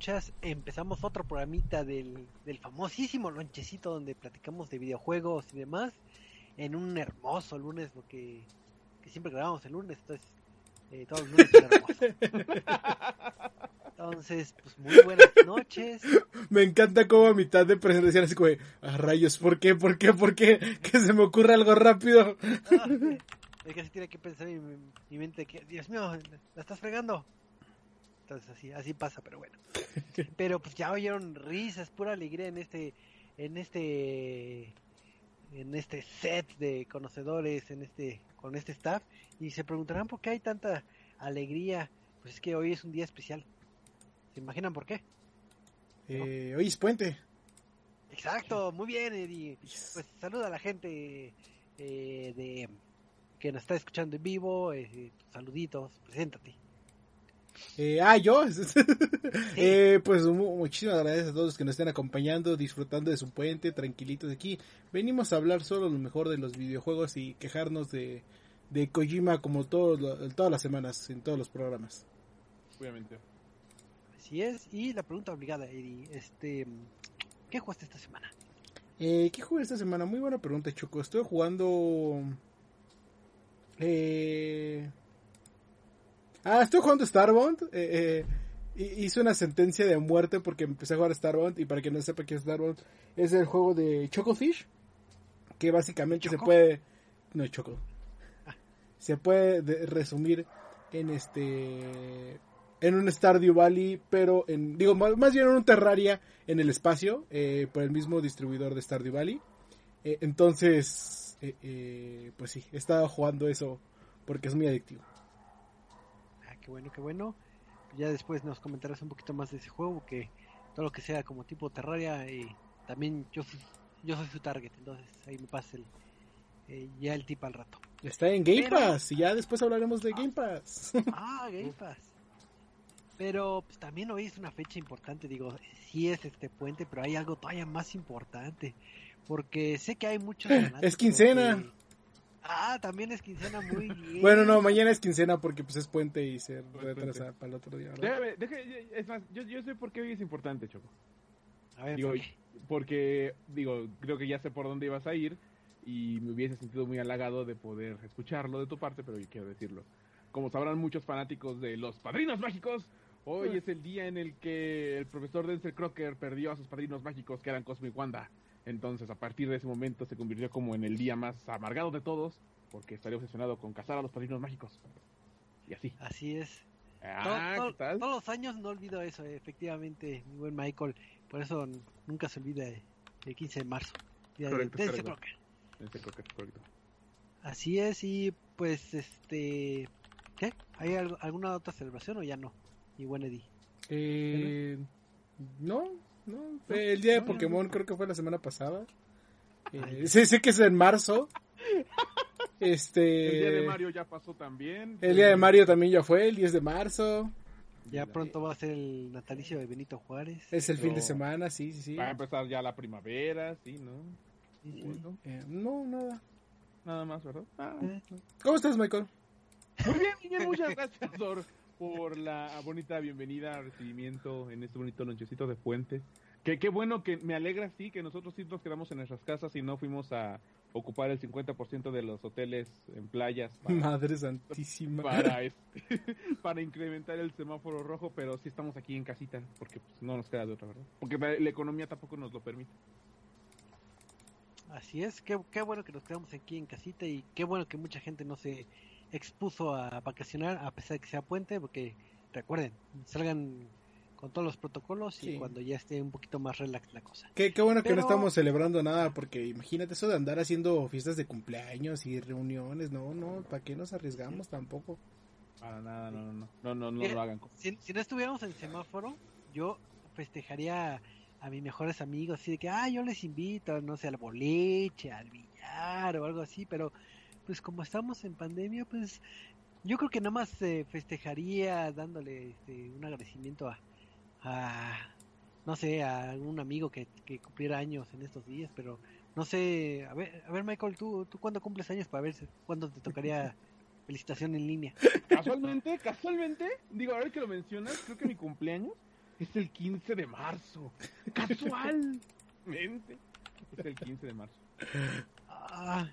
Escuchas, empezamos otro programita del, del famosísimo lonchecito donde platicamos de videojuegos y demás en un hermoso lunes, porque que siempre grabamos el lunes, entonces eh, todos los lunes son hermosos. Entonces, pues muy buenas noches. Me encanta como a mitad de presentación así como, a rayos, ¿por qué? ¿Por qué? ¿Por qué? Que se me ocurra algo rápido. es que así tiene que pensar en mi, mi mente que, Dios mío, la estás fregando. Entonces así, así pasa, pero bueno. pero pues ya oyeron risas, pura alegría en este, en este, en este set de conocedores, en este, con este staff, y se preguntarán por qué hay tanta alegría. Pues es que hoy es un día especial. ¿Se imaginan por qué? Eh, hoy es puente. Exacto, muy bien, Eddie. Pues saluda a la gente eh, de que nos está escuchando en vivo. Eh, saluditos, preséntate. Eh, ah, yo. eh, pues muchísimas gracias a todos los que nos estén acompañando, disfrutando de su puente, tranquilitos aquí. Venimos a hablar solo lo mejor de los videojuegos y quejarnos de, de Kojima como todo, todas las semanas, en todos los programas. Obviamente. Así es. Y la pregunta obligada, Eddie. Este, ¿Qué jugaste esta semana? Eh, ¿Qué jugué esta semana? Muy buena pregunta, Choco. Estoy jugando... Eh, Ah, estoy jugando Starbound. Eh, eh, hice una sentencia de muerte porque empecé a jugar Starbound. Y para que no sepa qué es Starbound, es el juego de Chocofish. Que básicamente se puede. No, Choco. Se puede resumir en este. En un Stardew Valley, pero en. Digo, más bien en un Terraria en el espacio. Eh, por el mismo distribuidor de Stardew Valley. Eh, entonces. Eh, pues sí, he estado jugando eso porque es muy adictivo qué bueno, qué bueno. Ya después nos comentarás un poquito más de ese juego, que todo lo que sea como tipo Terraria, y también yo, yo soy su target, entonces ahí me pasa el, eh, ya el tip al rato. Está en Game Pass, y ya después hablaremos de Game Pass. Ah, Game Pass. Pero pues, también hoy es una fecha importante, digo, sí es este puente, pero hay algo todavía más importante, porque sé que hay muchos... es quincena. Ah, también es quincena muy bien. Bueno, no, mañana es quincena porque pues es puente y se retrasa para el otro día. es más, yo, yo sé por qué hoy es importante, Choco. A ver, digo, porque, digo, creo que ya sé por dónde ibas a ir y me hubiese sentido muy halagado de poder escucharlo de tu parte, pero yo quiero decirlo. Como sabrán muchos fanáticos de los padrinos mágicos, hoy es el día en el que el profesor Denzel Crocker perdió a sus padrinos mágicos que eran Cosmo y Wanda. Entonces, a partir de ese momento se convirtió como en el día más amargado de todos, porque estaría obsesionado con cazar a los padrinos mágicos. Y así. Así es. Ah, Todos los años no olvido eso, efectivamente, mi buen Michael. Por eso nunca se olvida el 15 de marzo. correcto, correcto. Así es, y pues, este. ¿Qué? ¿Hay alguna otra celebración o ya no? Y buen Eddie. Eh, no, el día de Pokémon creo que fue la semana pasada. Eh, sí, sé que es en marzo. Este... El día de Mario ya pasó también. El día de Mario también ya fue, el 10 de marzo. Ya pronto va a ser el natalicio de Benito Juárez. Es el fin de semana, sí, sí, sí. Va a empezar ya la primavera, sí, ¿no? Eh, no, nada. Nada más, ¿verdad? Ah, eh. ¿Cómo estás, Michael? Muy bien, bien, muchas gracias, por la bonita bienvenida, recibimiento en este bonito lonchecito de puente. Que qué bueno que me alegra, sí, que nosotros sí nos quedamos en nuestras casas y no fuimos a ocupar el 50% de los hoteles en playas. Madre santísima. Para, este, para incrementar el semáforo rojo, pero sí estamos aquí en casita, porque pues, no nos queda de otra, ¿verdad? Porque la economía tampoco nos lo permite. Así es, qué, qué bueno que nos quedamos aquí en casita y qué bueno que mucha gente no se expuso a vacacionar a pesar de que sea puente, porque recuerden, salgan con todos los protocolos y cuando ya esté un poquito más relax la cosa. Qué, qué bueno que no estamos celebrando nada, porque imagínate eso de andar haciendo fiestas de cumpleaños y reuniones, no, no, ¿para qué nos arriesgamos tampoco? Para nada, no, no, no, no, no, no lo hagan. Si, si, no estuviéramos en semáforo, yo festejaría a mis mejores amigos, así de que, ah, yo les invito, no sé, al boliche, al billar o algo así, pero pues como estamos en pandemia, pues yo creo que nada más festejaría dándole este, un agradecimiento a, a, no sé, a algún amigo que, que cumpliera años en estos días, pero no sé, a ver, a ver Michael, ¿tú, tú cuándo cumples años para ver cuándo te tocaría felicitación en línea? Casualmente, casualmente, digo, a ver que lo mencionas, creo que mi cumpleaños es el 15 de marzo. Casualmente. Es el 15 de marzo. Ah,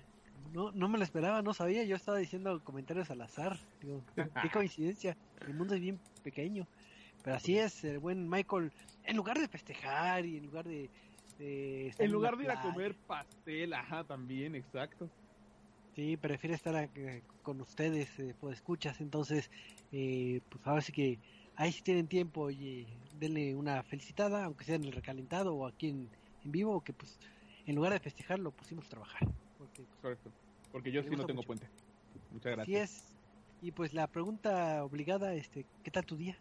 no, no me lo esperaba, no sabía. Yo estaba diciendo comentarios al azar. Digo, qué coincidencia. El mundo es bien pequeño. Pero así es, el buen Michael. En lugar de festejar y en lugar de. en lugar de ir a comer pastel, ajá, también, exacto. Sí, prefiere estar con ustedes, eh, pues escuchas. Entonces, eh, pues ahora sí que ahí si tienen tiempo, y denle una felicitada, aunque sea en el recalentado o aquí en, vivo, que pues en lugar de festejarlo pusimos a trabajar. Porque, Correcto, porque yo sí no tengo puente. Muchas gracias. Así es. Y pues la pregunta obligada, este, ¿qué tal tu día?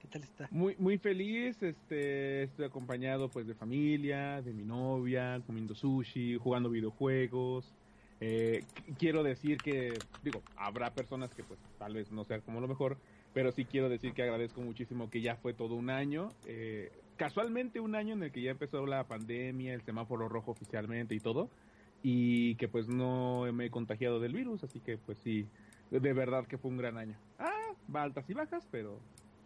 ¿Qué tal está? Muy muy feliz, este, estoy acompañado pues de familia, de mi novia, comiendo sushi, jugando videojuegos. Eh, quiero decir que, digo, habrá personas que pues tal vez no sea como lo mejor, pero sí quiero decir que agradezco muchísimo que ya fue todo un año, eh, casualmente un año en el que ya empezó la pandemia, el semáforo rojo oficialmente y todo, y que pues no me he contagiado del virus, así que pues sí, de verdad que fue un gran año. Ah, va altas y bajas, pero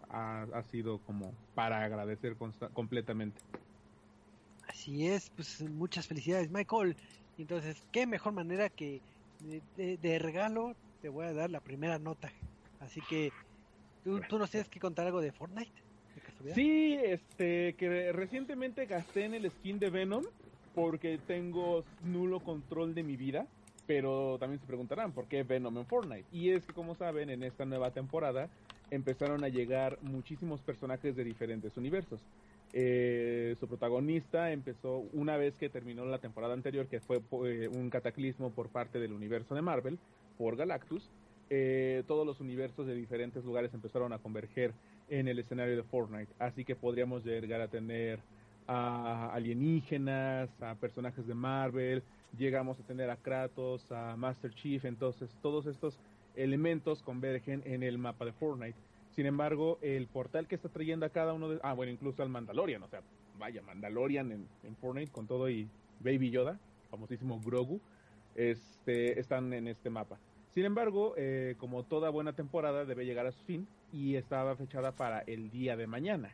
ha, sido como para agradecer completamente. Así es, pues muchas felicidades Michael. Entonces, qué mejor manera que de regalo te voy a dar la primera nota. Así que ¿Tú, nos tienes que contar algo de Fortnite? sí, este, que recientemente gasté en el skin de Venom porque tengo nulo control de mi vida. Pero también se preguntarán por qué Venom en Fortnite. Y es que, como saben, en esta nueva temporada empezaron a llegar muchísimos personajes de diferentes universos. Eh, su protagonista empezó una vez que terminó la temporada anterior, que fue eh, un cataclismo por parte del universo de Marvel, por Galactus eh, todos los universos de diferentes lugares empezaron a converger en el escenario de Fortnite. Así que podríamos llegar a tener a alienígenas, a personajes de Marvel, llegamos a tener a Kratos, a Master Chief, entonces todos estos elementos convergen en el mapa de Fortnite. Sin embargo, el portal que está trayendo a cada uno de... Ah, bueno, incluso al Mandalorian, o sea, vaya, Mandalorian en, en Fortnite con todo y Baby Yoda, famosísimo Grogu, este, están en este mapa. Sin embargo, eh, como toda buena temporada debe llegar a su fin y estaba fechada para el día de mañana.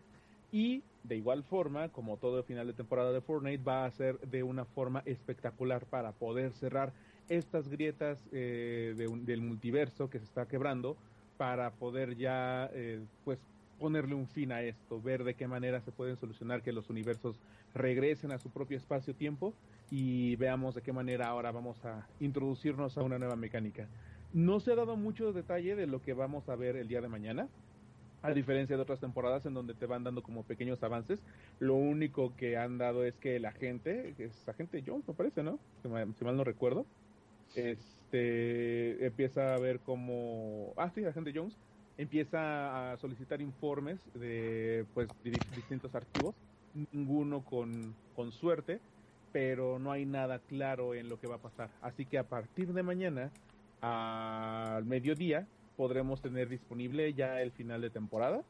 Y de igual forma, como todo final de temporada de Fortnite, va a ser de una forma espectacular para poder cerrar estas grietas eh, del multiverso que se está quebrando para poder ya eh, pues ponerle un fin a esto, ver de qué manera se pueden solucionar que los universos regresen a su propio espacio-tiempo y veamos de qué manera ahora vamos a introducirnos a una nueva mecánica. No se ha dado mucho detalle de lo que vamos a ver el día de mañana, a diferencia de otras temporadas en donde te van dando como pequeños avances. Lo único que han dado es que la gente, es agente Jones, me parece, ¿no? Si mal, no recuerdo, este empieza a ver como, ah sí, agente Jones empieza a solicitar informes de pues distintos archivos, ninguno con, con suerte, pero no hay nada claro en lo que va a pasar. Así que a partir de mañana al mediodía podremos tener disponible ya el final de temporada.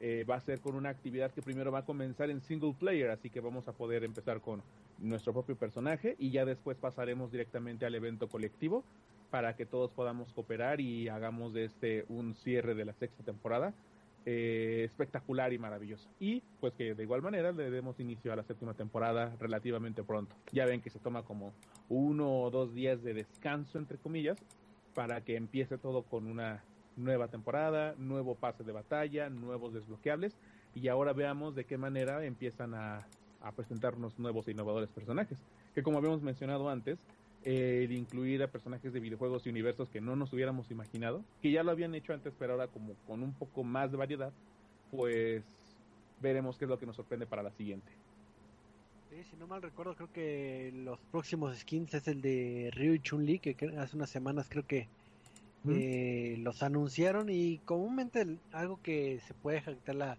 eh, va a ser con una actividad que primero va a comenzar en single player, así que vamos a poder empezar con nuestro propio personaje y ya después pasaremos directamente al evento colectivo para que todos podamos cooperar y hagamos de este un cierre de la sexta temporada eh, espectacular y maravilloso. Y pues que de igual manera le demos inicio a la séptima temporada relativamente pronto. Ya ven que se toma como uno o dos días de descanso, entre comillas, para que empiece todo con una nueva temporada, nuevo pase de batalla, nuevos desbloqueables y ahora veamos de qué manera empiezan a, a presentarnos nuevos e innovadores personajes. Que como habíamos mencionado antes, eh, de incluir a personajes de videojuegos y universos que no nos hubiéramos imaginado, que ya lo habían hecho antes, pero ahora como con un poco más de variedad, pues veremos qué es lo que nos sorprende para la siguiente. si no mal recuerdo, creo que los próximos skins es el de Ryu y Chun-Li, que hace unas semanas creo que eh, los anunciaron y comúnmente algo que se puede jactar la,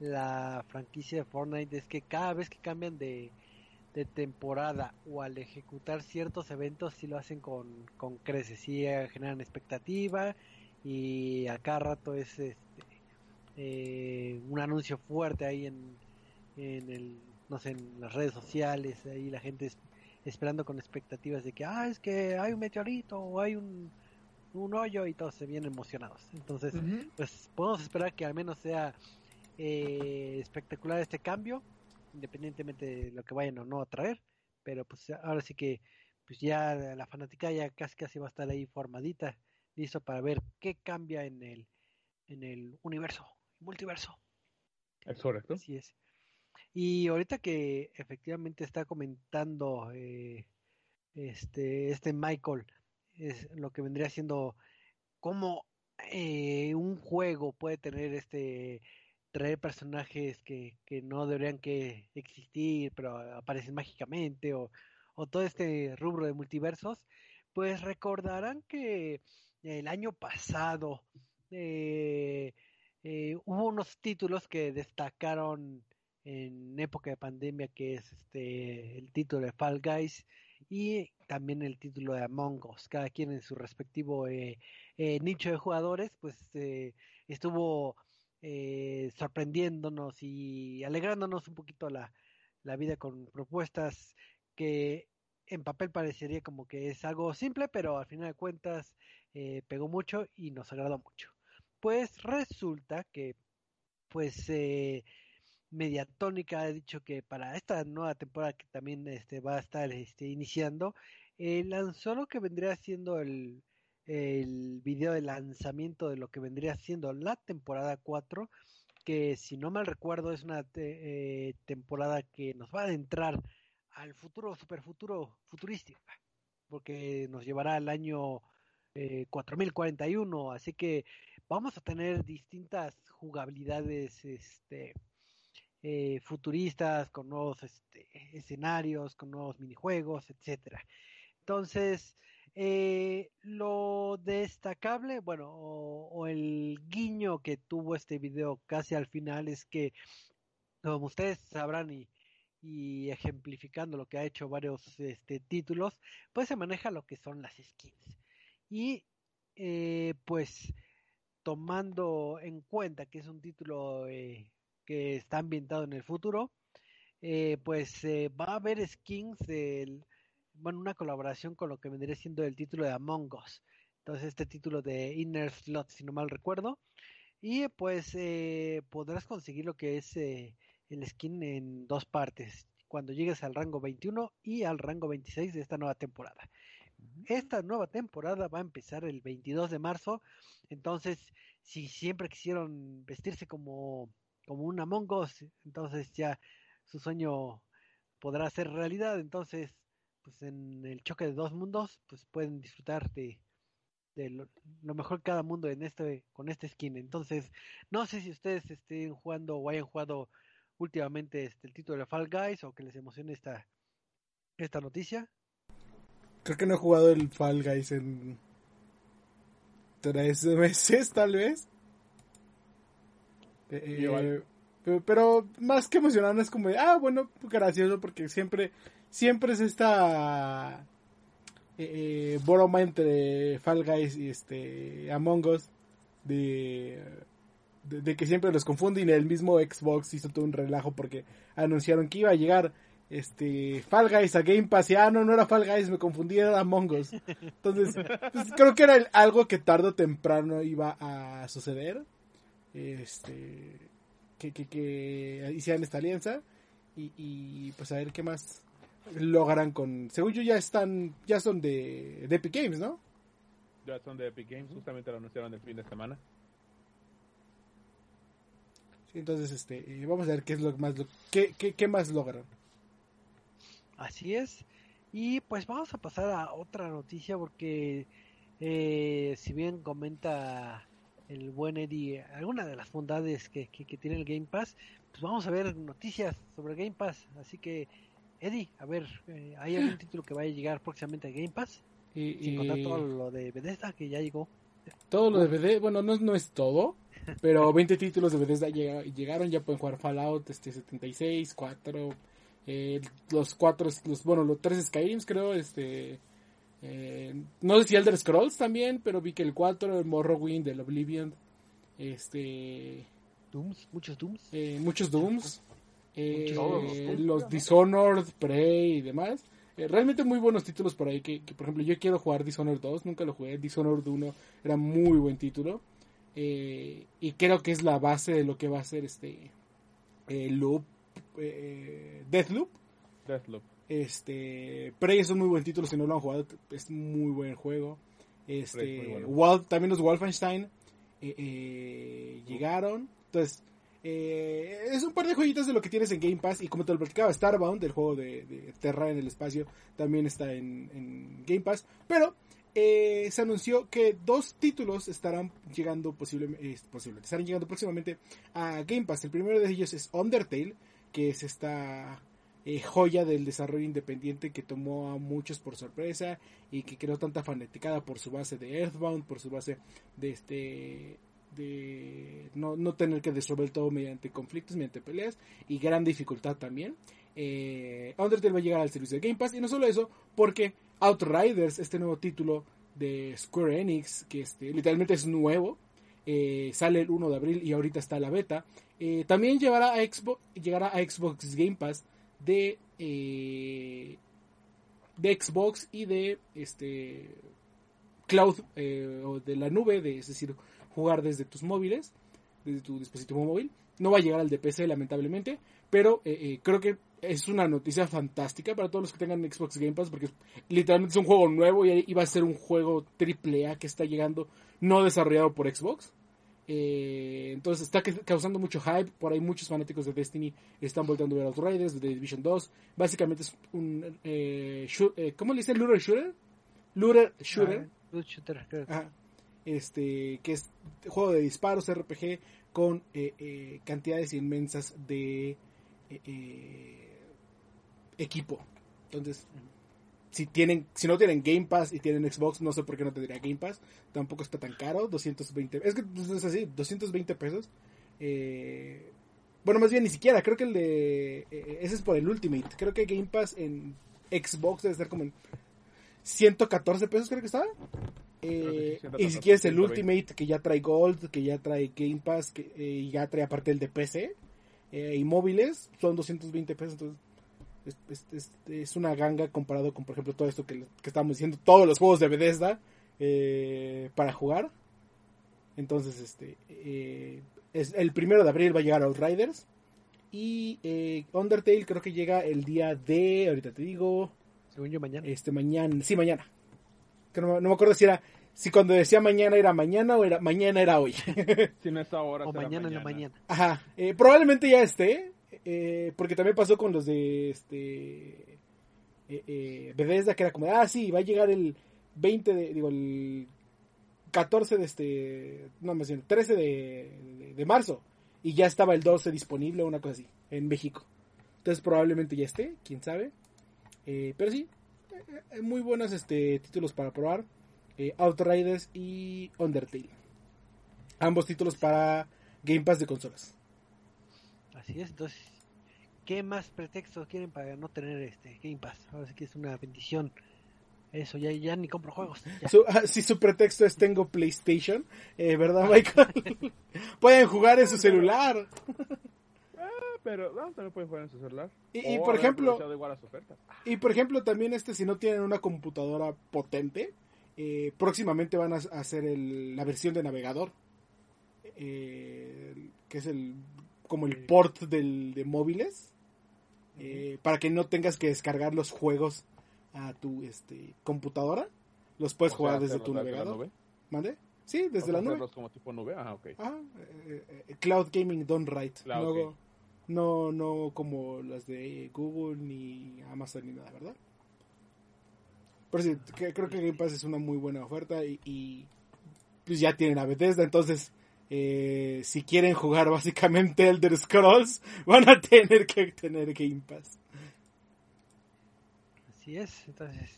la franquicia de Fortnite es que cada vez que cambian de, de temporada o al ejecutar ciertos eventos si lo hacen con, con creces, sí eh, generan expectativa y a cada rato es este, eh, un anuncio fuerte ahí en, en el no sé en las redes sociales ahí la gente es, esperando con expectativas de que ah es que hay un meteorito o hay un, un hoyo y todos se vienen emocionados entonces pues podemos esperar que al menos sea eh, espectacular este cambio independientemente de lo que vayan o no a traer, pero pues ahora sí que pues ya la fanática ya casi casi va a estar ahí formadita, listo para ver qué cambia en el en el universo, multiverso. Es correcto. Así es. Y ahorita que efectivamente está comentando eh, este este Michael es lo que vendría siendo cómo eh, un juego puede tener este traer personajes que, que no deberían que existir, pero aparecen mágicamente, o, o todo este rubro de multiversos, pues recordarán que el año pasado eh, eh, hubo unos títulos que destacaron en época de pandemia, que es este el título de Fall Guys y también el título de Among Us, cada quien en su respectivo eh, nicho de jugadores, pues estuvo eh, sorprendiéndonos y alegrándonos un poquito la, la vida con propuestas que en papel parecería como que es algo simple, pero al final de cuentas eh, pegó mucho y nos agradó mucho. Pues resulta que, pues, eh, Mediatónica ha dicho que para esta nueva temporada que también este, va a estar este, iniciando, eh, lanzó lo que vendría siendo el, el video de lanzamiento de lo que vendría siendo la temporada 4, que si no mal recuerdo es una eh, temporada que nos va a adentrar al futuro, super futuro, futurístico, porque nos llevará al año eh, 4041, así que vamos a tener distintas jugabilidades este, eh, futuristas, con nuevos este, escenarios, con nuevos minijuegos, etcétera. Entonces, eh, lo destacable, bueno, o, el guiño que tuvo este video casi al final es que, como ustedes sabrán y, ejemplificando lo que ha hecho varios este, títulos, pues se maneja lo que son las skins. Y eh, pues tomando en cuenta que es un título que está ambientado en el futuro, eh, pues va a haber skins del bueno, una colaboración con lo que vendría siendo el título de Among Us. Entonces, este título de Inner Slot, si no mal recuerdo. Y pues eh, podrás conseguir lo que es eh, el skin en dos partes, cuando llegues al rango 21 y al rango 26 de esta nueva temporada. Esta nueva temporada va a empezar el 22 de marzo, entonces si siempre quisieron vestirse como, como un Among entonces ya su sueño podrá ser realidad, entonces pues en el choque de dos mundos, pues pueden disfrutar de, lo, mejor cada mundo en este con este skin. Entonces, no sé si ustedes estén jugando o hayan jugado últimamente este el título de Fall Guys o que les emocione esta esta noticia. Creo que no he jugado el Fall Guys en tres meses, tal vez. Eh, pero, más que emocionado es como ah, bueno, gracioso porque siempre siempre es esta eh, eh, broma entre Fall Guys y este Among Us de de, que siempre los confunden. El mismo Xbox hizo todo un relajo porque anunciaron que iba a llegar este Fall Guys a Game Pass y ah no no era Fall Guys me confundí era Among Us entonces pues, creo que era algo que tarde o temprano iba a suceder este que, que, que hicieran esta alianza y, y, pues a ver qué más logran con según yo ya están ya son de, de Epic Games no ya son de Epic Games justamente lo anunciaron el fin de semana. Entonces este eh, vamos a ver qué es lo más qué, qué, qué más logran Así es. Y pues vamos a pasar a otra noticia porque eh, si bien comenta el buen Eddie alguna de las bondades que, que, tiene el Game Pass, pues vamos a ver noticias sobre Game Pass. Así que Eddie, a ver, eh, ¿hay algún título que vaya a llegar próximamente a Game Pass? Y, Sin contar todo lo de Bethesda que ya llegó. Todo lo de Bethesda, bueno, no, no es todo, pero 20 títulos de Bethesda llegaron, ya pueden jugar Fallout este 76, 4, eh, los cuatro, los, bueno, los tres Skyrims creo, este, eh, no sé si Elder Scrolls también, pero vi que el 4, el Morrowind, el Oblivion, este, Dooms, muchos Dooms, eh, muchos Dooms, los Dishonored, Prey y demás. realmente muy buenos títulos por ahí que, por ejemplo yo quiero jugar Dishonored 2, nunca lo jugué, Dishonored 1 era muy buen título. Y creo que es la base de lo que va a ser este Loop eh, Deathloop. Deathloop. Este, Prey es un muy buen título, si no lo han jugado, es muy buen juego. Este, también los Wolfenstein eh, eh, llegaron. Entonces, es un par de joyitas de lo que tienes en Game Pass. Y como te lo platicaba, Starbound, el juego de, Terra en el espacio, también está en, Game Pass. Pero se anunció que dos títulos estarán llegando posiblemente, posiblemente, estarán llegando próximamente a Game Pass. El primero de ellos es Undertale que es esta eh, joya del desarrollo independiente que tomó a muchos por sorpresa y que creó tanta fanaticada por su base de Earthbound, por su base de este de no, no tener que resolver todo mediante conflictos, mediante peleas y gran dificultad también. Eh, Undertale va a llegar al servicio de Game Pass y no solo eso, porque Outriders, este nuevo título de Square Enix, que este, literalmente es nuevo, eh, sale el 1 de abril y ahorita está la beta. Eh, también llegará a, Xbox, llegará a Xbox Game Pass de, eh, de Xbox y de este cloud o de la nube, de, es decir, jugar desde tus móviles, desde tu dispositivo móvil. No va a llegar al de PC lamentablemente, pero creo que es una noticia fantástica para todos los que tengan Xbox Game Pass porque literalmente es un juego nuevo y va a ser un juego triple A que está llegando no desarrollado por Xbox. Eh, entonces está causando mucho hype. Por ahí muchos fanáticos de Destiny están volviendo a ver Outriders, de Division 2. Básicamente es un. Eh, eh, ¿Cómo le dicen? ¿Looter Shooter? Looter Shooter. Ah, este, que es juego de disparos RPG con cantidades inmensas de equipo. Entonces, si tienen si no tienen Game Pass y tienen Xbox, no sé por qué no tendría Game Pass. Tampoco está tan caro, 220. Es que pues, es así, 220 pesos. Eh, bueno, más bien ni siquiera, creo que el de eh, ese es por el Ultimate. Creo que Game Pass en Xbox debe estar como en 114 pesos, creo que está. Eh, y si quieres el Ultimate que ya trae Gold, que ya trae Game Pass, que eh, ya trae aparte el de PC y móviles, son 220 pesos. Entonces, es, una ganga comparado con, por ejemplo, todo esto que, que estamos diciendo, todos los juegos de Bethesda eh, para jugar. Entonces, este, eh, es, el primero de abril va a llegar Outriders. Y eh, Undertale creo que llega el día de, ahorita te digo. Según yo, mañana. Este, mañana, sí, mañana. Que no, me acuerdo si era, si cuando decía mañana era mañana o era mañana era hoy. si no está ahora. O mañana, en la mañana. Ajá, probablemente ya esté. Eh, porque también pasó con los de este eh, eh, Bethesda, que era como, ah, sí, va a llegar el 20 de, digo, el 14 de este, no, me 13 de, de, marzo, y ya estaba el 12 disponible, una cosa así, en México. Entonces probablemente ya esté, quién sabe. Eh, pero sí, muy buenos este, títulos para probar. Outriders y Undertale. Ambos títulos para Game Pass de consolas. Así es, entonces ¿qué más pretextos quieren para no tener este Game Pass? Ahora sí que es una bendición Eso, ya, ya ni compro juegos. Ah, si su pretexto es tengo PlayStation, eh, ¿verdad, Michael? Pueden jugar en su celular. Ah, pero no, también pueden jugar en su celular. Y, por ejemplo, y por ejemplo, también este, si no tienen una computadora potente, eh, próximamente van a hacer el, la versión de navegador, eh, que es el como el port del, de móviles, eh, para que no tengas que descargar los juegos a tu este, computadora, los puedes jugar desde tu navegador. ¿Mande? Sí, desde la nube. como tipo nube? Ah, ok. Cloud Gaming Don't Write. no, no, no como las de Google ni Amazon ni nada, ¿verdad? Pero sí, creo que Game Pass es una muy buena oferta y, pues ya tienen a Bethesda, entonces eh, si quieren jugar básicamente Elder Scrolls van a tener que tener Game Pass. Así es, entonces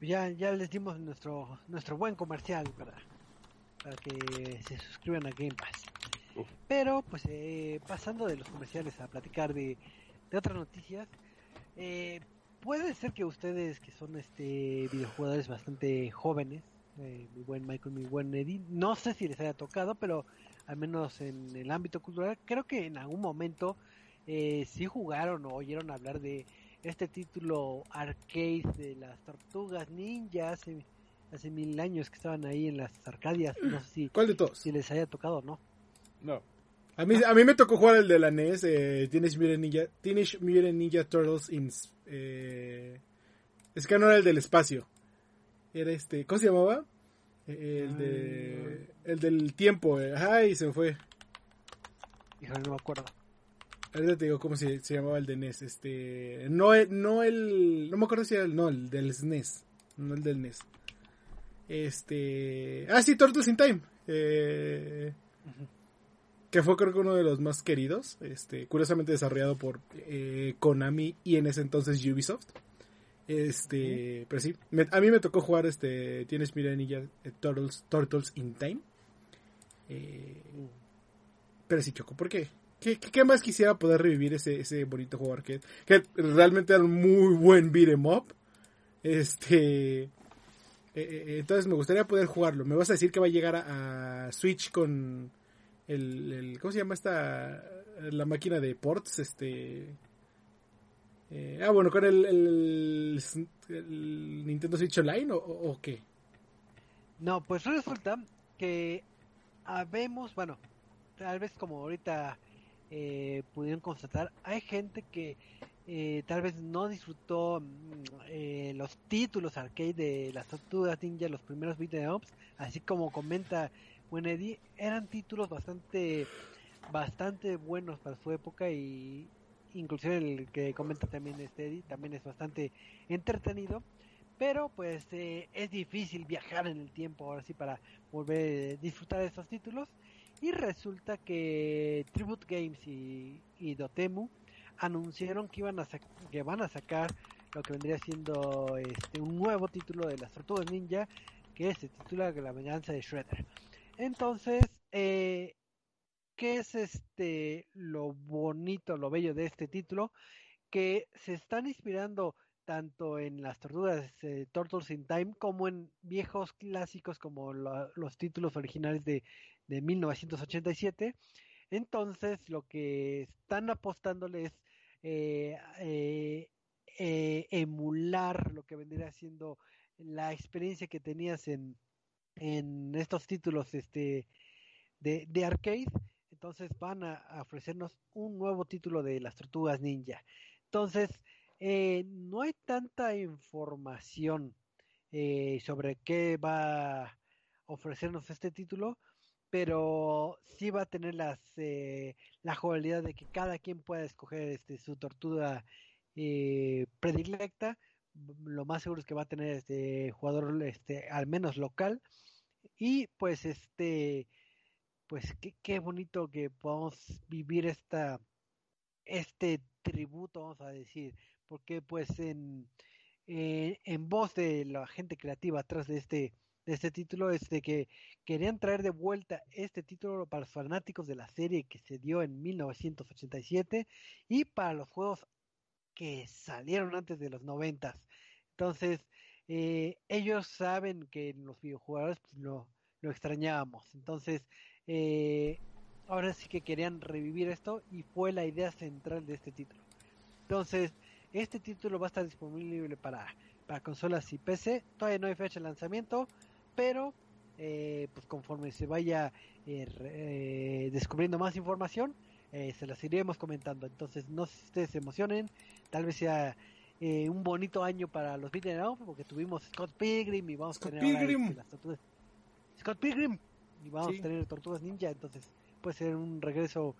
ya, ya les dimos nuestro nuestro buen comercial para, para que se suscriban a Game Pass. Pero pues eh, pasando de los comerciales a platicar de, de otras noticias, eh, puede ser que ustedes que son este videojugadores bastante jóvenes, eh, mi buen Michael, mi buen Eddie, no sé si les haya tocado, pero al menos en el ámbito cultural, creo que en algún momento eh, sí jugaron o oyeron hablar de este título arcade de las tortugas ninja hace, hace mil años que estaban ahí en las arcadias. No sé si, ¿Cuál de todos? si les haya tocado o no. No. A mí, a mí me tocó jugar el de la NES, eh, Teenage, Mutant Ninja, Teenage Mutant Ninja Turtles in... Eh, es que no era el del espacio. Era este... ¿Cómo se llamaba? Eh, el de... El del tiempo. Eh. Ay, se me fue. Híjole, no me acuerdo. Ahorita te digo cómo se, se, llamaba el de NES. Este... No, no el... No me acuerdo si era el... No, el del SNES. No el del NES. Este... Ah, sí, Turtles in Time. Eh que fue creo que uno de los más queridos, este, curiosamente desarrollado por eh, Konami y en ese entonces Ubisoft. Este, pero sí, a mí me tocó jugar este, tienes Miranilla eh, Turtles, Turtles in Time. Eh, pero sí, Choco, ¿por qué? ¿Qué, más quisiera poder revivir ese, ese bonito juego arcade? Que realmente era un muy buen beat'em up. Este. entonces me gustaría poder jugarlo. Me vas a decir que va a llegar a Switch con el, ¿cómo se llama esta la máquina de ports este eh, ah bueno con el, el, Nintendo Switch Online o, qué no pues resulta que habemos bueno tal vez como ahorita eh, pudieron constatar hay gente que eh, tal vez no disfrutó mm, eh, los títulos arcade de las tortugas ninja los primeros beat'em así como comenta Eddie, eran títulos bastante bastante buenos para su época y inclusive el que comenta también este también es bastante entretenido pero pues eh, es difícil viajar en el tiempo ahora sí para volver a disfrutar de estos títulos. Y resulta que Tribute Games y, y Dotemu anunciaron que iban a que van a sacar lo que vendría siendo este un nuevo título de las tortugas ninja que se titula La venganza de Shredder. Entonces, eh, ¿qué es este lo bonito, lo bello de este título? Que se están inspirando tanto en las tortugas eh, Turtles in Time como en viejos clásicos como los títulos originales de, de 1987. Entonces, lo que están apostándole es eh, eh, eh, emular lo que vendría siendo la experiencia que tenías en, en estos títulos este de, de arcade entonces van a, ofrecernos un nuevo título de las tortugas ninja. Entonces eh, no hay tanta información eh, sobre qué va a ofrecernos este título pero sí va a tener eh, la jugabilidad de que cada quien pueda escoger este su tortuga predilecta. Lo más seguro es que va a tener este jugador este al menos local. Y pues este pues qué, qué bonito que podamos vivir esta este tributo vamos a decir porque pues en eh, en voz de la gente creativa atrás de este este título es de que querían traer de vuelta este título para los fanáticos de la serie que se dio en 1987 y para los juegos que salieron antes de los 90 entonces, eh, ellos saben que los videojuegos pues, lo, lo extrañábamos. Entonces, eh, ahora sí que querían revivir esto y fue la idea central de este título. Entonces, este título va a estar disponible para, para consolas y PC. Todavía no hay fecha de lanzamiento, pero eh, pues conforme se vaya eh, descubriendo más información, se las iremos comentando. Entonces, no se ustedes emocionen, tal vez sea un bonito año para los beat'em porque tuvimos Scott Pilgrim y vamos a tener Pilgrim. Scott Pilgrim y vamos a tener Tortugas Ninja, entonces puede ser un regreso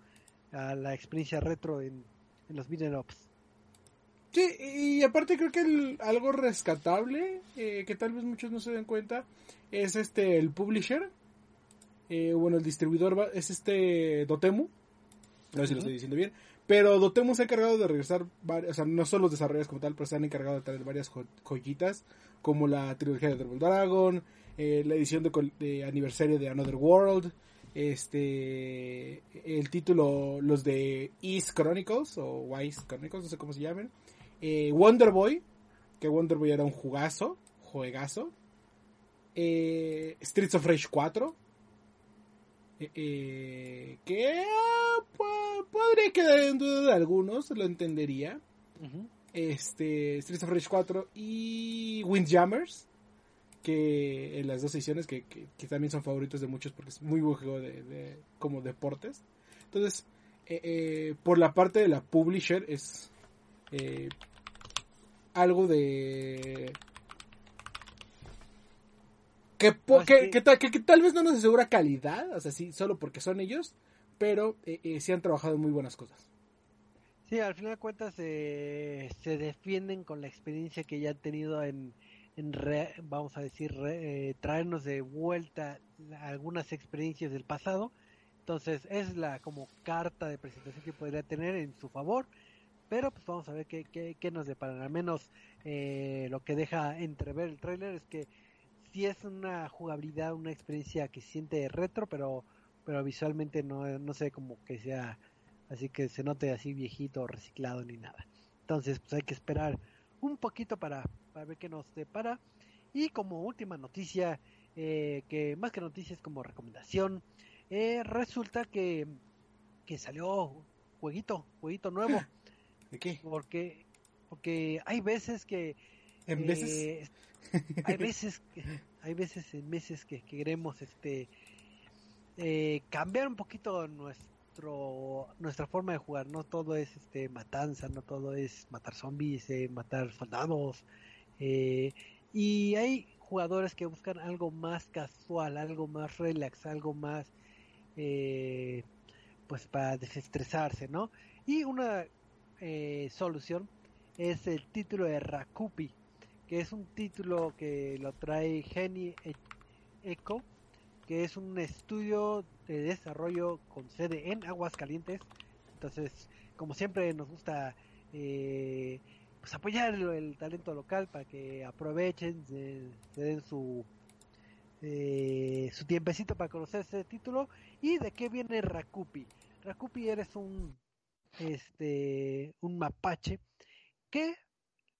a la experiencia retro en, los beat'em ups. Sí, y aparte creo que algo rescatable, eh, que tal vez muchos no se den cuenta, es este el publisher, eh, bueno, el distribuidor es este Dotemu, no sé si lo estoy diciendo bien, pero Dotemu se ha encargado de regresar, o sea, no solo los desarrolladores como tal, pero se han encargado de traer varias joyitas, como la trilogía de Double Dragon, eh, la edición de, aniversario de Another World, este, el título, los de East Chronicles o Wise Chronicles, no sé cómo se llaman, eh, Wonder Boy, que Wonder Boy era un jugazo, juegazo, eh, Streets of Rage 4, que ah, podría quedar en duda de algunos, lo entendería. Este, Streets of Rage 4 y Windjammers que en las dos ediciones que, que, también son favoritos de muchos porque es muy buen juego de, como deportes. Entonces eh, eh, por la parte de la publisher es eh, algo de que, que, tal vez no nos asegura calidad o sea sí solo porque son ellos pero sí han trabajado muy buenas cosas. Sí al final de cuentas se defienden con la experiencia que ya han tenido en vamos a decir, eh, traernos de vuelta algunas experiencias del pasado. Entonces es la como carta de presentación que podría tener en su favor. Pero pues vamos a ver qué, qué, nos deparan. Al menos eh, lo que deja entrever el trailer es que si es una jugabilidad, una experiencia que siente retro, pero pero visualmente no, no sé como que sea así que se note así viejito, reciclado ni nada. Entonces pues hay que esperar un poquito para, para ver qué nos depara. Y como última noticia, eh, que más que noticias como recomendación, eh, resulta que, que salió jueguito, jueguito nuevo. ¿De qué? Porque, porque hay veces que... ¿En veces? Eh, hay veces, hay veces en meses que, queremos este cambiar un poquito nuestro nuestra forma de jugar no todo es este matanza no todo es matar zombies matar soldados eh, y hay jugadores que buscan algo más casual, algo más relax, algo más eh, pues para desestresarse, ¿no? Y una eh, solución es el título de Rakupi, que es un título que lo trae Geni e-, Eco, que es un estudio de desarrollo con sede en Aguascalientes. Entonces, como siempre nos gusta eh, pues apoyar el, talento local para que aprovechen, se, den su eh, su tiempecito para conocer ese título y de qué viene Rakupi. Rakupi eres un este un mapache que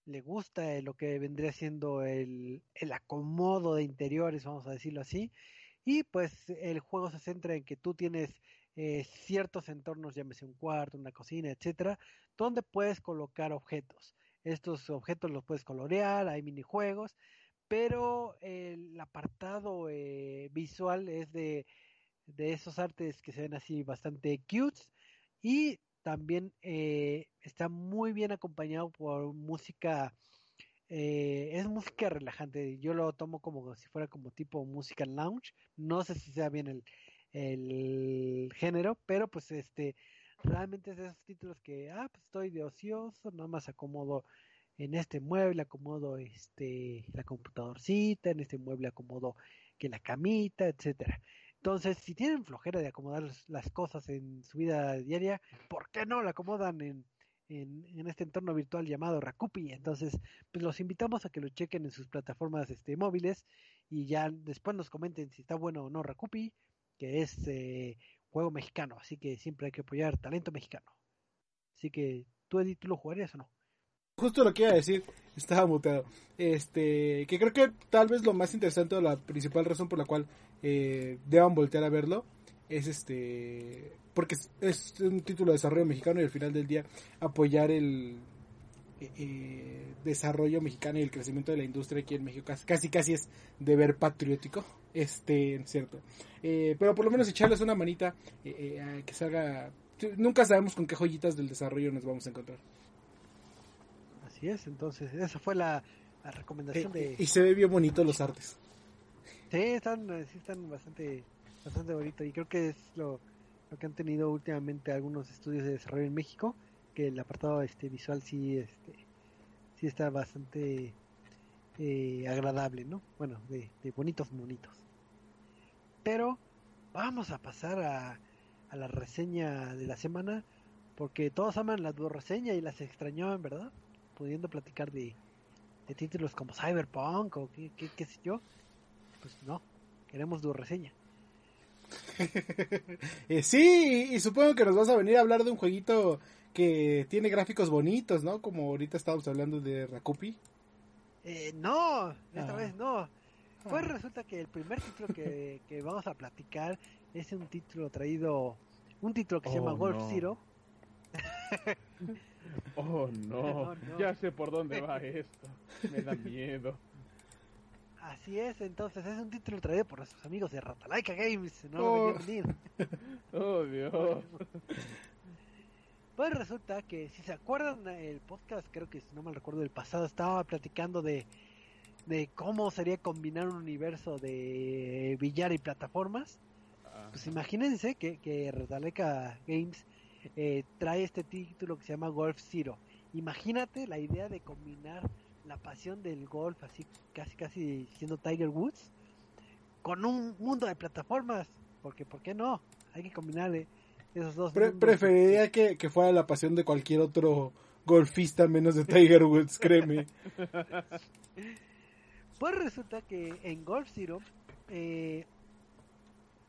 le gusta lo que vendría siendo el, el acomodo de interiores, vamos a decirlo así, y pues el juego se centra en que tú tienes eh, ciertos entornos, llámese un cuarto, una cocina, etcétera, donde puedes colocar objetos. Estos objetos los puedes colorear, hay minijuegos, pero el apartado eh, visual es de, de, esos artes que se ven así bastante cute y también eh, está muy bien acompañado por música eh, es música relajante yo lo tomo como si fuera como tipo música lounge no sé si sea bien el, el género pero pues este realmente es de esos títulos que, ah, pues estoy de ocioso, nada más acomodo en este mueble, acomodo este la computadorcita, en este mueble acomodo que la camita, etcétera. Entonces, si tienen flojera de acomodar las cosas en su vida diaria, ¿por qué no la acomodan en, en, en, este entorno virtual llamado Rakupi. Entonces, pues los invitamos a que lo chequen en sus plataformas este, móviles y ya después nos comenten si está bueno o no Rakupi, que es eh, juego mexicano, así que siempre hay que apoyar talento mexicano. Así que, ¿tú Edith, tú lo jugarías o no? justo lo que iba a decir, estaba muteado. Este, que creo que tal vez lo más interesante o la principal razón por la cual eh, deban voltear a verlo es este, porque es, un título de desarrollo mexicano y al final del día apoyar el eh, eh, desarrollo mexicano y el crecimiento de la industria aquí en México casi casi es deber patriótico este cierto pero por lo menos echarles una manita a que salga nunca sabemos con qué joyitas del desarrollo nos vamos a encontrar es, entonces esa fue la, recomendación de... Y se ve bien bonito los artes. Sí, están, sí están bastante, bastante bonitos y creo que es lo, lo que han tenido últimamente algunos estudios de desarrollo en México, que el apartado este visual sí, este, sí está bastante eh, agradable, ¿no? Bueno, de, de bonitos monitos. Pero vamos a pasar a, a la reseña de la semana, porque todos aman la reseña y las extrañaban, ¿verdad? pudiendo platicar de, títulos como Cyberpunk o qué, qué, sé yo, pues no, queremos tu reseña. Eh, sí, y, supongo que nos vas a venir a hablar de un jueguito que tiene gráficos bonitos, ¿no? Como ahorita estábamos hablando de Rakupi. Eh, no, esta ah. vez no. Pues resulta que el primer título que, vamos a platicar es un título traído, un título que se llama oh, Golf Zero. Oh no. ya sé por dónde va esto. Me da miedo. Así es, entonces es un título traído por nuestros amigos de Ratalaika Games. No oh. oh Dios. Pues resulta que si se acuerdan el podcast, creo que si no me recuerdo del pasado, estaba platicando de, de cómo sería combinar un universo de billar y plataformas. Pues imagínense que, que Games eh, trae este título que se llama Golf Zero. Imagínate la idea de combinar la pasión del golf, así casi casi siendo Tiger Woods, con un mundo de plataformas, porque ¿por qué no? Hay que combinar eh, esos dos. preferiría que, fuera la pasión de cualquier otro golfista menos de Tiger Woods, créeme. pues resulta que en Golf Zero eh,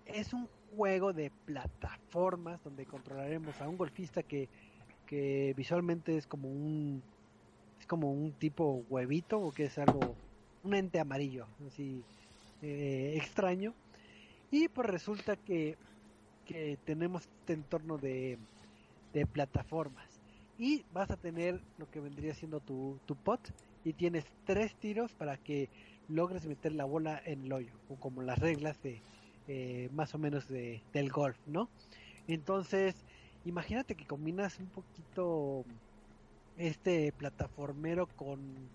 es un juego de plataformas donde controlaremos a un golfista que, que visualmente es como un como un tipo huevito o que es algo un ente amarillo así eh, extraño y pues resulta que, que tenemos este entorno de, de plataformas y vas a tener lo que vendría siendo tu, tu pot y tienes tres tiros para que logres meter la bola en el hoyo o como las reglas de, eh, más o menos de, del golf, ¿no? Entonces, imagínate que combinas un poquito este plataformero con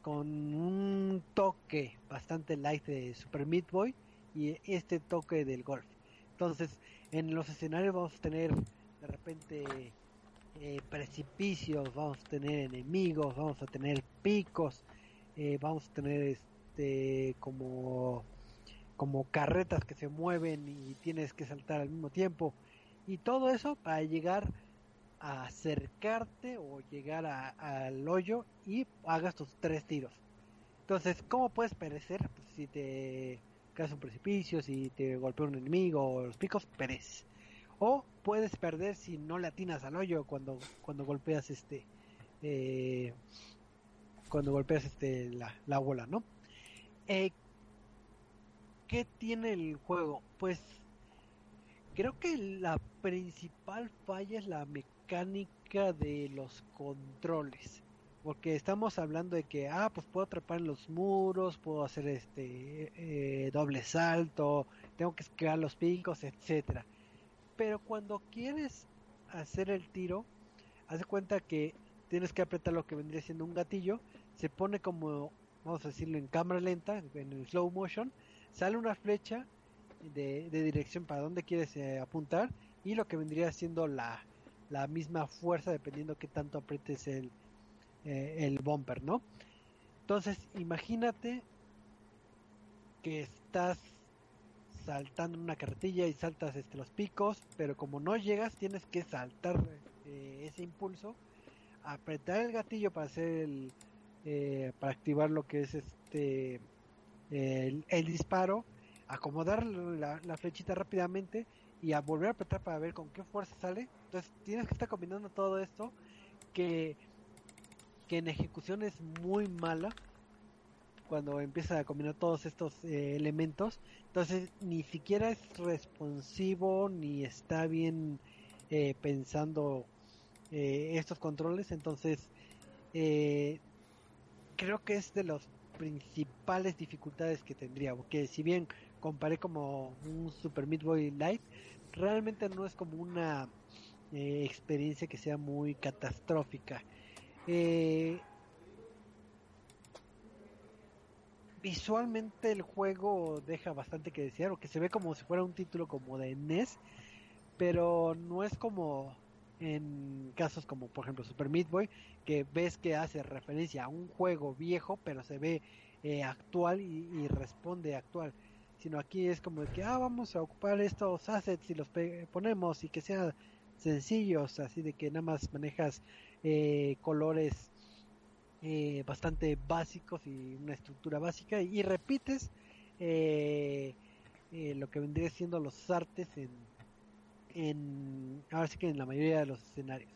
con un toque bastante light de Super Meat Boy y este toque del golf. Entonces, en los escenarios vamos a tener de repente eh, precipicios, vamos a tener enemigos, vamos a tener picos, eh, vamos a tener este como como carretas que se mueven y tienes que saltar al mismo tiempo y todo eso para llegar acercarte o llegar al hoyo y hagas tus tres tiros. Entonces, ¿cómo puedes perecer? Pues, si te caes un precipicio, si te golpea un enemigo o los picos, pereces. O puedes perder si no le atinas al hoyo cuando, cuando golpeas este eh, cuando golpeas este la, la bola, ¿no? Eh, ¿qué tiene el juego? Pues creo que la principal falla es la mecánica de los controles. Porque estamos hablando de que, ah, pues puedo atrapar en los muros, puedo hacer este eh, doble salto, tengo que esquivar los picos, etcétera. Pero cuando quieres hacer el tiro, haz cuenta que tienes que apretar lo que vendría siendo un gatillo, se pone como, vamos a decirlo, en cámara lenta, en slow motion, sale una flecha de, dirección para donde quieres eh, apuntar y lo que vendría siendo la, la misma fuerza dependiendo que tanto aprietes el, eh, el bumper, ¿no? Entonces, imagínate que estás saltando en una carretilla y saltas este, los picos, pero como no llegas, tienes que saltar eh, ese impulso, apretar el gatillo para hacer el, para activar lo que es este el, disparo, acomodar la, flechita rápidamente y a volver a apretar para ver con qué fuerza sale. Entonces tienes que estar combinando todo esto que que en ejecución es muy mala cuando empieza a combinar todos estos eh, elementos. Entonces ni siquiera es responsivo ni está bien eh, pensando eh, estos controles. Entonces creo que es de las principales dificultades que tendría. Porque si bien comparé como un Super Meat Boy Light, realmente no es como una experiencia que sea muy catastrófica. Eh, visualmente el juego deja bastante que desear, o que se ve como si fuera un título como de NES, pero no es como en casos como por ejemplo Super Meat Boy, que ves que hace referencia a un juego viejo, pero se ve eh, actual y, responde actual. Sino aquí es como de que, ah, vamos a ocupar estos assets y los ponemos y que sean sencillos, así de que nada más manejas eh, colores eh, bastante básicos y una estructura básica y, repites eh, lo que vendría siendo los artes en, en ahora sí que en la mayoría de los escenarios.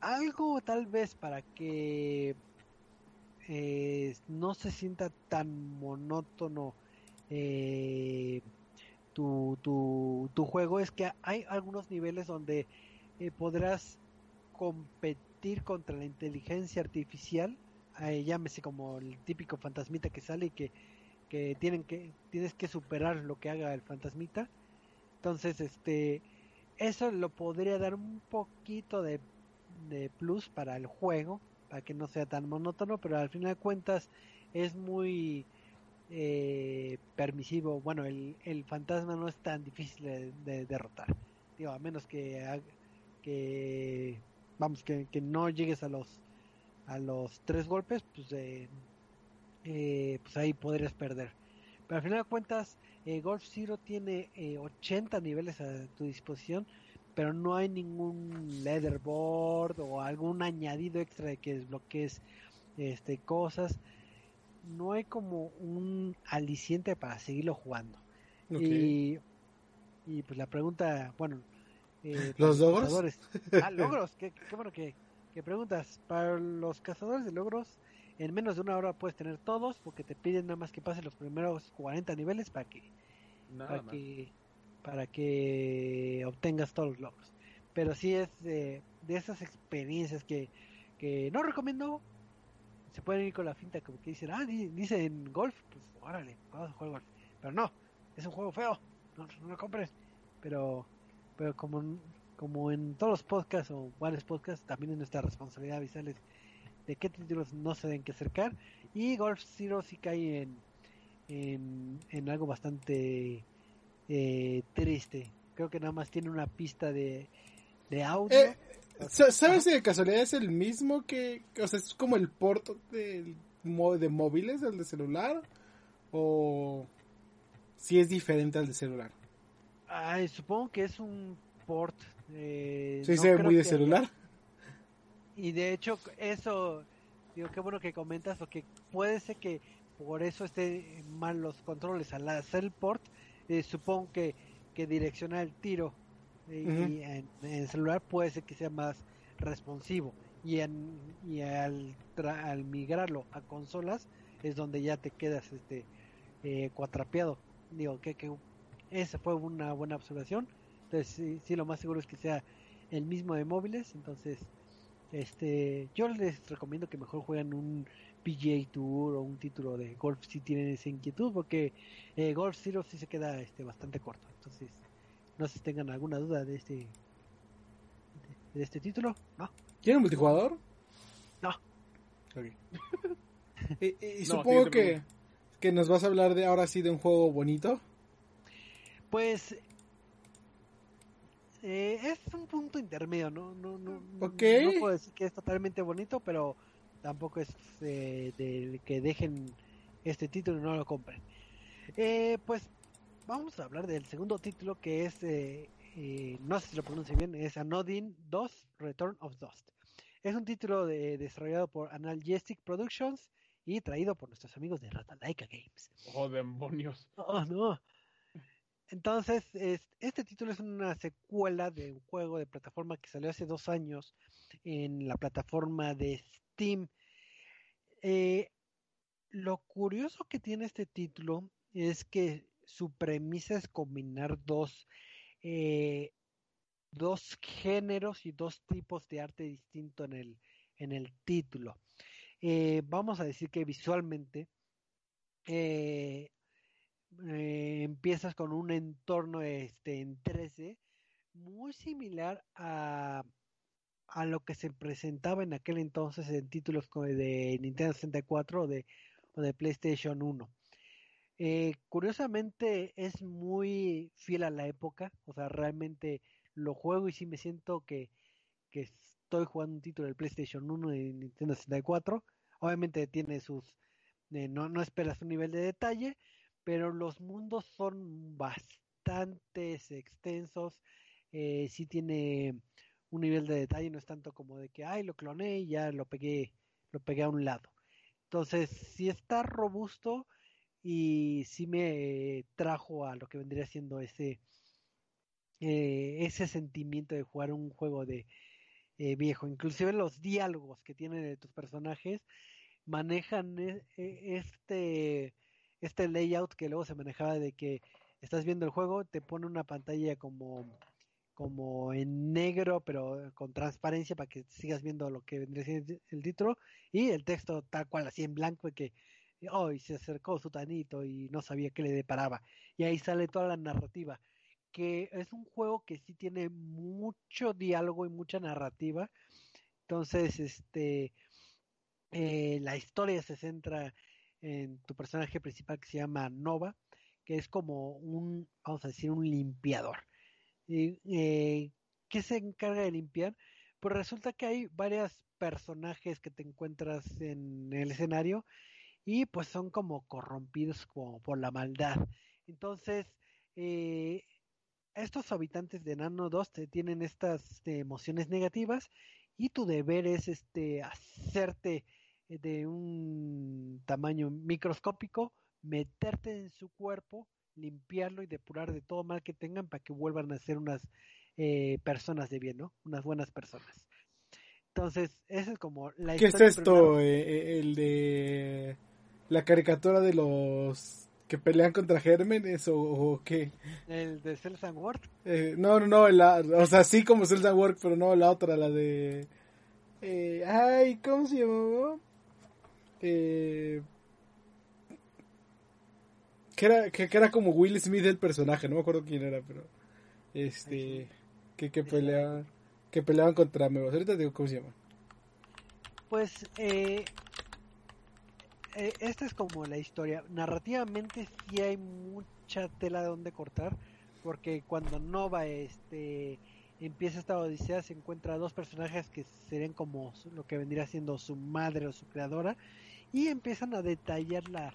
Algo tal vez para que no se sienta tan monótono tu, tu, tu, juego es que hay algunos niveles donde podrás competir contra la inteligencia artificial, eh, llámese como el típico fantasmita que sale y que, que tienen que tienes que superar lo que haga el fantasmita. Entonces, este eso lo podría dar un poquito de, de plus para el juego, para que no sea tan monótono, pero al final de cuentas es muy eh, permisivo. Bueno, el, el fantasma no es tan difícil de, de derrotar. Digo, a menos que, que vamos, que, no llegues a los a los tres golpes, pues, eh, eh, pues ahí podrías perder. Pero al final de cuentas, eh, Golf Zero tiene 80 niveles a tu disposición, pero no hay ningún leaderboard o algún añadido extra de que desbloquees este, cosas. No hay como un aliciente para seguirlo jugando. Y, y pues la pregunta, bueno, eh, ¿Los logros? Ah, logros, qué, bueno que, preguntas. Para los cazadores de logros, en menos de una hora puedes tener todos, porque te piden nada más que pases los primeros 40 niveles para que, para que, para que obtengas todos los logros. Pero sí es de, esas experiencias que, que no recomiendo. Se pueden ir con la finta como que dicen, ah, dicen golf, pues órale, vamos a jugar golf. Pero no, es un juego feo, no, no lo compres. Pero pero como, como en todos los podcasts o varios podcasts, también es nuestra responsabilidad avisarles de qué títulos no se deben que acercar. Y Golf Zero sí cae en, en, algo bastante eh, triste. Creo que nada más tiene una pista de, de audio. Eh, ¿Sabes si de casualidad es el mismo que, o sea, es como el port de, de móviles, el de celular? ¿O si es diferente al de celular? Ay, supongo que es un port. Eh, sí, se ve muy de celular. Y de hecho, eso, digo, qué bueno que comentas, porque puede ser que por eso esté mal los controles. Al hacer el port, eh, supongo que, que direccionar el tiro y en, el celular puede ser que sea más responsivo. Y, en, y al, al migrarlo a consolas es donde ya te quedas este eh, cuatrapeado. Digo, que, que esa fue una buena observación. Entonces, sí, lo más seguro es que sea el mismo de móviles. Entonces, este, yo les recomiendo que mejor jueguen un PGA Tour o un título de golf si tienen esa inquietud, porque eh, Golf Zero sí se queda este, bastante corto. Entonces, no sé si tengan alguna duda de este de, este título. ¿No? ¿Tiene multijugador? No. y, supongo que, que nos vas a hablar de ahora sí de un juego bonito. Pues eh, es un punto intermedio, ¿no? No, no, no puedo decir que es totalmente bonito, pero tampoco es eh, de que dejen este título y no lo compren. Eh, pues vamos a hablar del segundo título que es, no sé si lo pronuncio bien, es Anodin 2 Return of Dust. Es un título desarrollado por Analgesic Productions y traído por nuestros amigos de Ratalaika Games. Oh, demonios. Oh, no. Entonces, este título es una secuela de un juego de plataforma que salió hace dos años en la plataforma de Steam. Eh, lo curioso que tiene este título es que su premisa es combinar dos, eh, dos géneros y dos tipos de arte distinto en el, en el título. Eh, vamos a decir que visualmente eh, empiezas con un entorno este, en 13 muy similar a, a lo que se presentaba en aquel entonces en títulos de Nintendo 64 o de de PlayStation 1. Eh, curiosamente es muy fiel a la época, o sea, realmente lo juego y sí me siento que, estoy jugando un título del PlayStation 1 de Nintendo 64. Obviamente tiene sus, eh, no, no esperas un nivel de detalle, pero los mundos son bastante extensos, eh, sí tiene un nivel de detalle, no es tanto como de que, ay, lo cloné y ya lo pegué, lo pegué a un lado. Entonces, sí está robusto y sí me trajo a lo que vendría siendo ese, eh, ese sentimiento de jugar un juego de eh, viejo. Inclusive los diálogos que tienen de tus personajes manejan e, e, este, este layout que luego se manejaba de que estás viendo el juego, te pone una pantalla como como en negro, pero con transparencia para que sigas viendo lo que vendría siendo el título, y el texto tal cual, así en blanco, que hoy se acercó su tanito y no sabía qué le deparaba. Y ahí sale toda la narrativa, que es un juego que sí tiene mucho diálogo y mucha narrativa. Entonces, este, eh, la historia se centra en tu personaje principal que se llama Nova, que es como un, vamos a decir, un limpiador eh, ¿qué se encarga de limpiar? Pues resulta que hay varios personajes que te encuentras en el escenario y pues son como corrompidos como por la maldad. Entonces, eh, estos habitantes de Nano 2 te tienen estas este, emociones negativas y tu deber es este hacerte de un tamaño microscópico, meterte en su cuerpo limpiarlo y depurar de todo mal que tengan para que vuelvan a ser unas eh, personas de bien, ¿no? Unas buenas personas. Entonces, esa es como la ¿Qué es esto? Eh, eh, el de la caricatura de los que pelean contra gérmenes o, qué? El de Cells and Work. no, no, no, la, o sea, sí como Cells and Work, pero no la otra, la de... ay, ¿cómo se llamaba? Eh, que era, que, era como Will Smith el personaje, no me acuerdo quién era, pero este que, que peleaban que peleaban contra Mebos. Ahorita digo cómo se llama. Pues eh, eh, esta es como la historia. Narrativamente sí hay mucha tela de donde cortar, porque cuando Nova este empieza esta odisea se encuentra dos personajes que serían como lo que vendría siendo su madre o su creadora y empiezan a detallar la,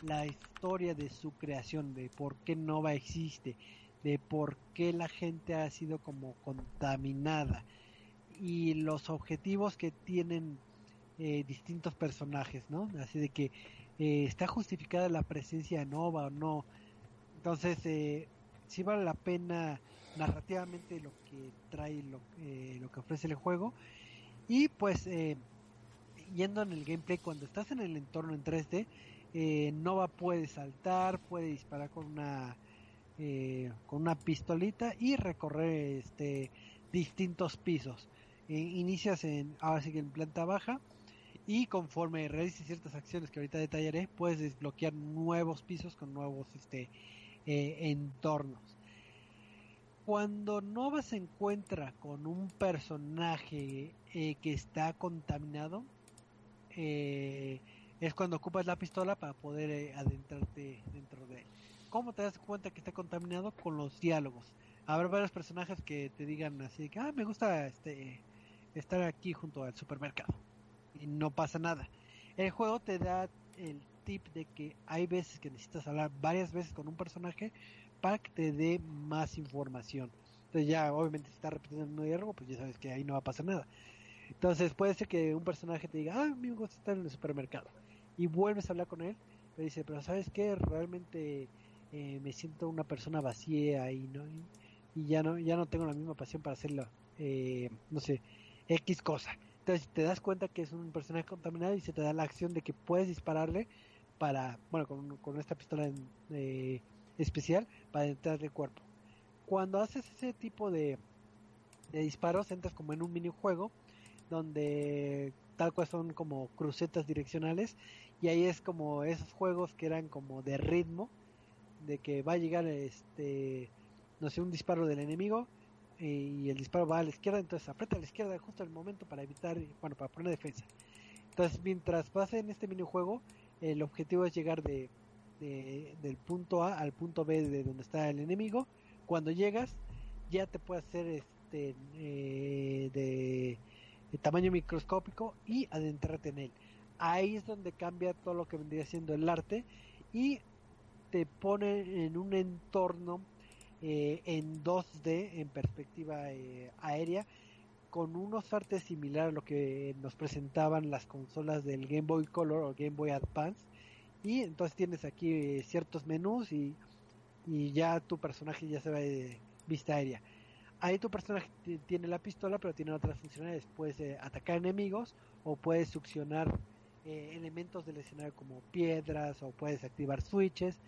la historia de su creación, de por qué Nova existe, de por qué la gente ha sido como contaminada y los objetivos que tienen eh, distintos personajes, ¿no? Así de que eh, está justificada la presencia de Nova o no. Entonces, eh, sí vale la pena narrativamente lo que trae, lo, eh, que ofrece el juego. Y pues, yendo en el gameplay, cuando estás en el entorno en 3D, eh, Nova puede saltar, puede disparar con una con una pistolita y recorrer este distintos pisos. Inicias en ahora sí que en planta baja y conforme realices ciertas acciones que ahorita detallaré, puedes desbloquear nuevos pisos con nuevos este entornos. Cuando Nova se encuentra con un personaje que está contaminado, eh, es cuando ocupas la pistola para poder eh, adentrarte dentro de él. ¿Cómo te das cuenta que está contaminado? Con los diálogos. Habrá varios personajes que te digan así que, ah, me gusta este estar aquí junto al supermercado. Y no pasa nada. El juego te da el tip de que hay veces que necesitas hablar varias veces con un personaje para que te dé más información. Entonces ya, obviamente, si está repitiendo un diálogo, pues ya sabes que ahí no va a pasar nada. Entonces puede ser que un personaje te diga, ah, me gusta estar en el supermercado y vuelves a hablar con él, pero dice, pero ¿sabes qué? Realmente eh, me siento una persona vacía y no y, ya no ya no tengo la misma pasión para hacerlo, eh, no sé, X cosa. Entonces te das cuenta que es un personaje contaminado y se te da la acción de que puedes dispararle para, bueno, con, con esta pistola eh, especial para entrar de cuerpo. Cuando haces ese tipo de, de disparos, entras como en un minijuego donde tal cual son como crucetas direccionales y ahí es como esos juegos que eran como de ritmo de que va a llegar este no sé un disparo del enemigo y el disparo va a la izquierda entonces aprieta a la izquierda justo el momento para evitar bueno para poner defensa entonces mientras vas en este minijuego el objetivo es llegar de, del punto A al punto B de donde está el enemigo cuando llegas ya te puede hacer este eh, de tamaño microscópico y adentrarte en él. Ahí es donde cambia todo lo que vendría siendo el arte y te pone en un entorno eh, en 2D, en perspectiva eh, aérea, con unos artes similares a lo que nos presentaban las consolas del Game Boy Color o Game Boy Advance. Y entonces tienes aquí eh, ciertos menús y, y, ya tu personaje ya se va de vista aérea. Ahí tu personaje tiene la pistola, pero tiene otras funcionalidades. Puedes eh, atacar enemigos o puedes succionar eh, elementos del escenario como piedras o puedes activar switches.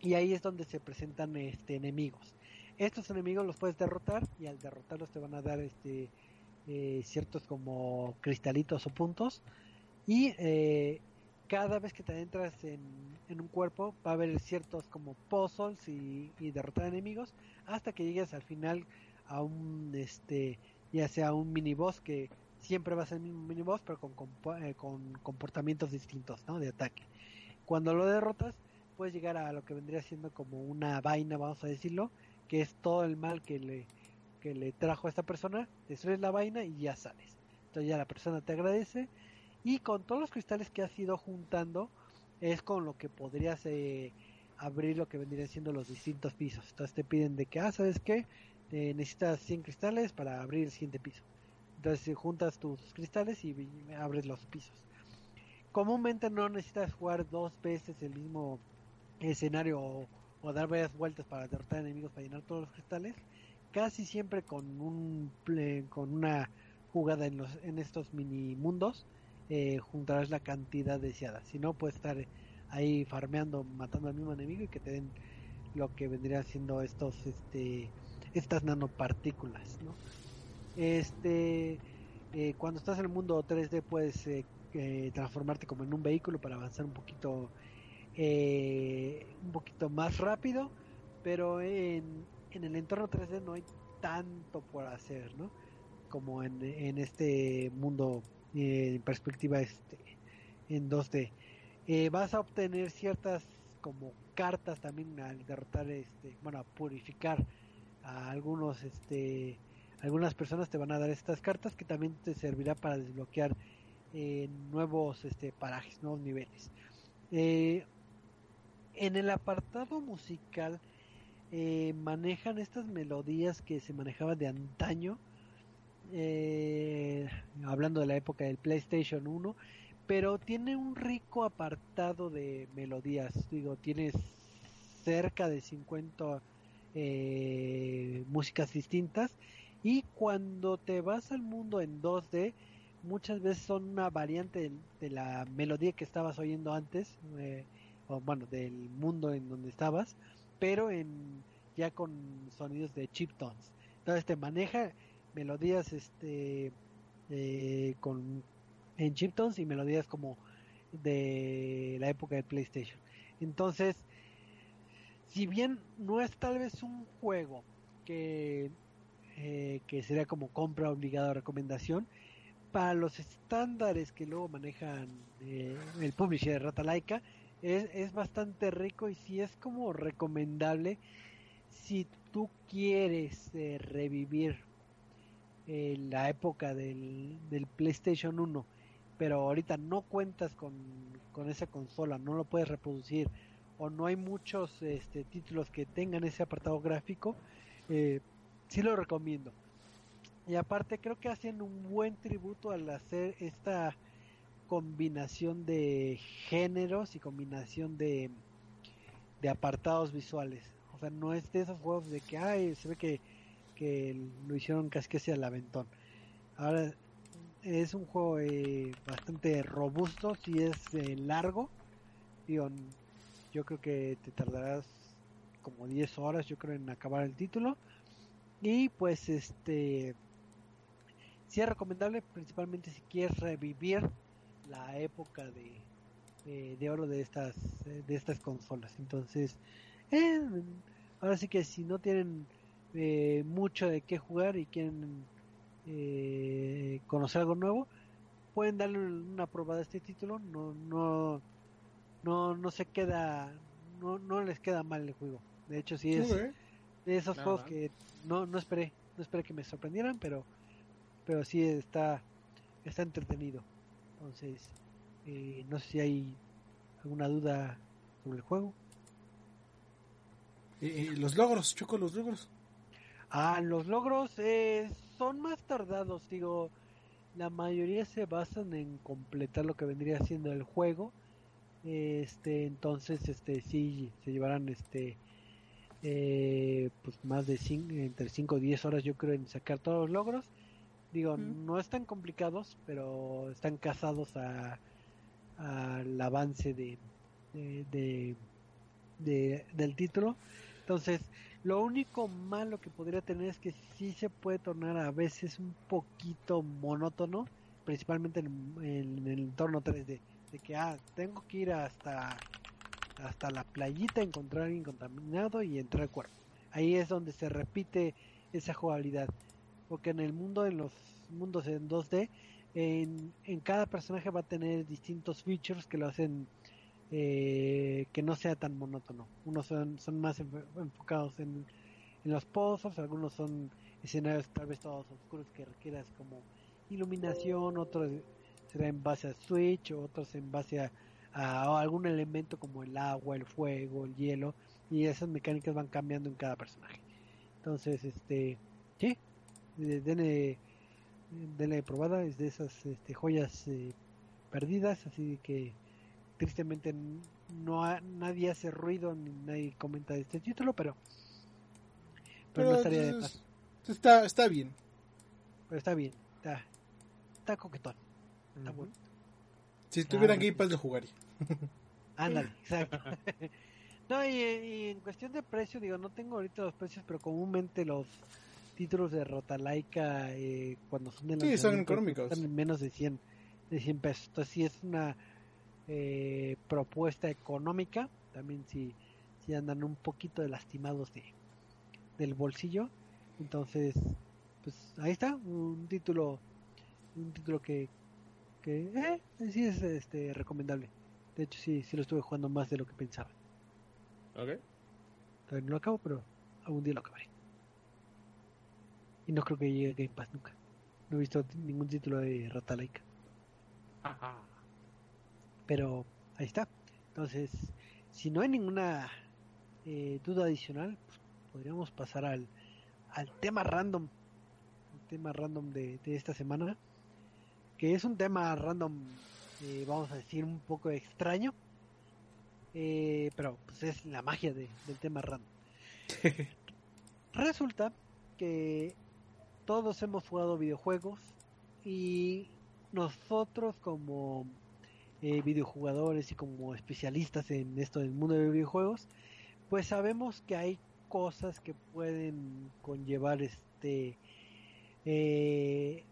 Y ahí es donde se presentan este, enemigos. Estos enemigos los puedes derrotar y al derrotarlos te van a dar este eh, ciertos como cristalitos o puntos. Y cada vez que te adentras en, un cuerpo va a haber ciertos como puzzles y, derrotar enemigos hasta que llegues al final a un este ya sea un mini que siempre va a ser el mismo mini boss pero con, eh, con, comportamientos distintos ¿no? de ataque cuando lo derrotas puedes llegar a lo que vendría siendo como una vaina vamos a decirlo que es todo el mal que le que le trajo a esta persona destruyes la vaina y ya sales entonces ya la persona te agradece y con todos los cristales que has ido juntando es con lo que podrías eh, abrir lo que vendrían siendo los distintos pisos. Entonces te piden de que, ah, ¿sabes qué? necesitas 100 cristales para abrir el siguiente piso. Entonces juntas tus cristales y abres los pisos. Comúnmente no necesitas jugar dos veces el mismo escenario o, dar varias vueltas para derrotar enemigos para llenar todos los cristales. Casi siempre con un con una jugada en los en estos mini mundos eh, juntarás la cantidad deseada. Si no, puedes estar ahí farmeando, matando al mismo enemigo y que te den lo que vendría siendo estos, este, estas nanopartículas, ¿no? Este, eh, cuando estás en el mundo 3D puedes eh, eh, transformarte como en un vehículo para avanzar un poquito, un poquito más rápido, pero en, en el entorno 3D no hay tanto por hacer, ¿no? Como en, en este mundo eh, en perspectiva este en 2D. Eh, vas a obtener ciertas como cartas también al derrotar este, bueno, a purificar a algunos este algunas personas te van a dar estas cartas que también te servirá para desbloquear eh, nuevos este parajes, nuevos niveles. En el apartado musical manejan estas melodías que se manejaban de antaño eh, hablando de la época del PlayStation 1, pero tiene un rico apartado de melodías, digo, tienes cerca de 50 eh, músicas distintas y cuando te vas al mundo en 2D, muchas veces son una variante de, la melodía que estabas oyendo antes, eh, o bueno, del mundo en donde estabas, pero en ya con sonidos de chip tones. Entonces te maneja melodías este eh, con en chiptones y melodías como de la época de PlayStation. Entonces, si bien no es tal vez un juego que eh, que sería como compra obligada o recomendación, para los estándares que luego manejan eh, el publisher de Rata Laika, es, es bastante rico y si es como recomendable si tú quieres revivir la época del, del PlayStation 1, pero ahorita no cuentas con, con esa consola, no lo puedes reproducir o no hay muchos este, títulos que tengan ese apartado gráfico, eh, sí lo recomiendo. Y aparte creo que hacen un buen tributo al hacer esta combinación de géneros y combinación de, de apartados visuales. O sea, no es de esos juegos de que, ay, se ve que que lo hicieron casi que el aventón. Ahora es un juego eh, bastante robusto, si es eh, largo. Digo, yo creo que te tardarás como 10 horas, yo creo, en acabar el título. Y pues este sí es recomendable principalmente si quieres revivir la época de, de, oro de estas de estas consolas. Entonces eh, ahora sí que si no tienen eh, mucho de qué jugar y quieren eh, conocer algo nuevo pueden darle una probada a este título. No no no no se queda no no les queda mal el juego. De hecho sí es de esos juegos que no no esperé no esperé que me sorprendieran pero pero sí está está entretenido entonces eh, no sé si hay alguna duda sobre el juego. Eh, los logros choco los logros ah los logros eh, son más tardados digo la mayoría se basan en completar lo que vendría siendo el juego. Este entonces este sí se llevarán este pues más de cinco, entre 5 o 10 horas yo creo en sacar todos los logros Digo, no están complicados, pero están casados a al avance de, de, del título. Entonces, lo único malo que podría tener es que sí se puede tornar a veces un poquito monótono, principalmente en, el entorno 3D. De que, ah, tengo que ir hasta, hasta la playita, encontrar a alguien contaminado y entrar al cuerpo. Ahí es donde se repite esa jugabilidad porque en el mundo, en los mundos en 2D, en, cada personaje va a tener distintos features que lo hacen eh, que no sea tan monótono. Unos son, son más enfocados en, en los pozos, algunos son escenarios tal vez todos oscuros que requieras como iluminación, otros será en base a switch, otros en base a, a, algún elemento como el agua, el fuego, el hielo, y esas mecánicas van cambiando en cada personaje. Entonces, este, sí, denle, denle probada, es de esas este, joyas eh, perdidas, así que tristemente no nadie hace ruido ni nadie comenta de este título, pero pero, no estaría Está, está bien. Pero está bien, está, está coquetón. Está bueno. Si estuviera Game Pass lo jugaría. Ándale, exacto. no, y, y, en cuestión de precio, digo, no tengo ahorita los precios, pero comúnmente los títulos de Rotalaika eh, cuando son de sí, son económicos. Están en menos de 100, de 100 pesos. Entonces sí es una eh, propuesta económica. También si, si andan un poquito de lastimados de, del bolsillo. Entonces, pues ahí está, un título un título que, que eh, sí es este recomendable. De hecho sí, sí lo estuve jugando más de lo que pensaba. Ok. Todavía no lo acabo, pero algún día lo acabaré. Y no creo que llegue a Game Pass nunca. No he visto ningún título de Rata Laika. Pero ahí está. Entonces, si no hay ninguna eh, duda adicional, pues, podríamos pasar al, al tema random. El tema random de, esta semana. Que es un tema random, eh, vamos a decir, un poco extraño. Eh, pero pues es la magia del tema random. Resulta que todos hemos jugado videojuegos y nosotros como eh, videojugadores y como especialistas en esto del mundo de videojuegos, pues sabemos que hay cosas que pueden conllevar este eh,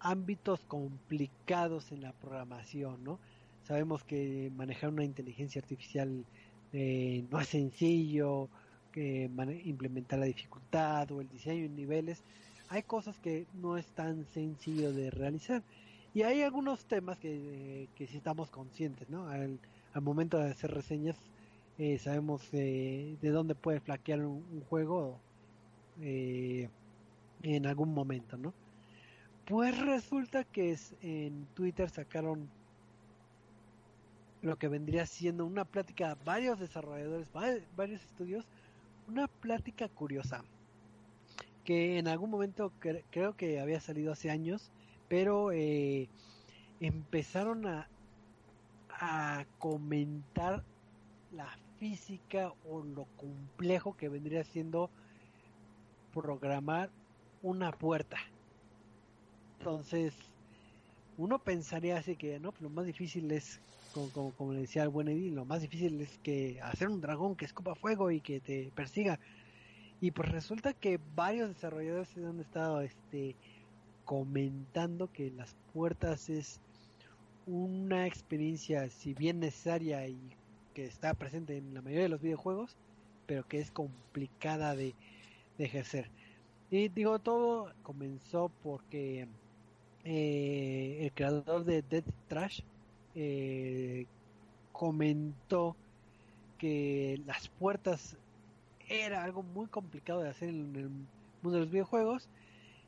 ámbitos complicados en la programación, ¿no? Sabemos que manejar una inteligencia artificial eh, no es sencillo, que implementar la dificultad o el diseño en niveles hay cosas que no es tan sencillo de realizar. Y hay algunos temas que, que sí estamos conscientes, ¿no? Al, momento de hacer reseñas eh, sabemos de dónde puede flaquear un, juego eh, en algún momento, ¿no? Pues resulta que es, en Twitter sacaron lo que vendría siendo una plática, varios desarrolladores, varios estudios, una plática curiosa que en algún momento creo que había salido hace años, pero eh, empezaron a, a comentar la física o lo complejo que vendría siendo programar una puerta. Entonces, uno pensaría así que, no, lo más difícil es, como, como, le decía el buen Edith, lo más difícil es que hacer un dragón que escupa fuego y que te persiga. Y pues resulta que varios desarrolladores han estado este, comentando que las puertas es una experiencia, si bien necesaria y que está presente en la mayoría de los videojuegos, pero que es complicada de, de ejercer. Y digo, todo comenzó porque eh, el creador de Dead Trash eh, comentó que las puertas era algo muy complicado de hacer en el mundo de los videojuegos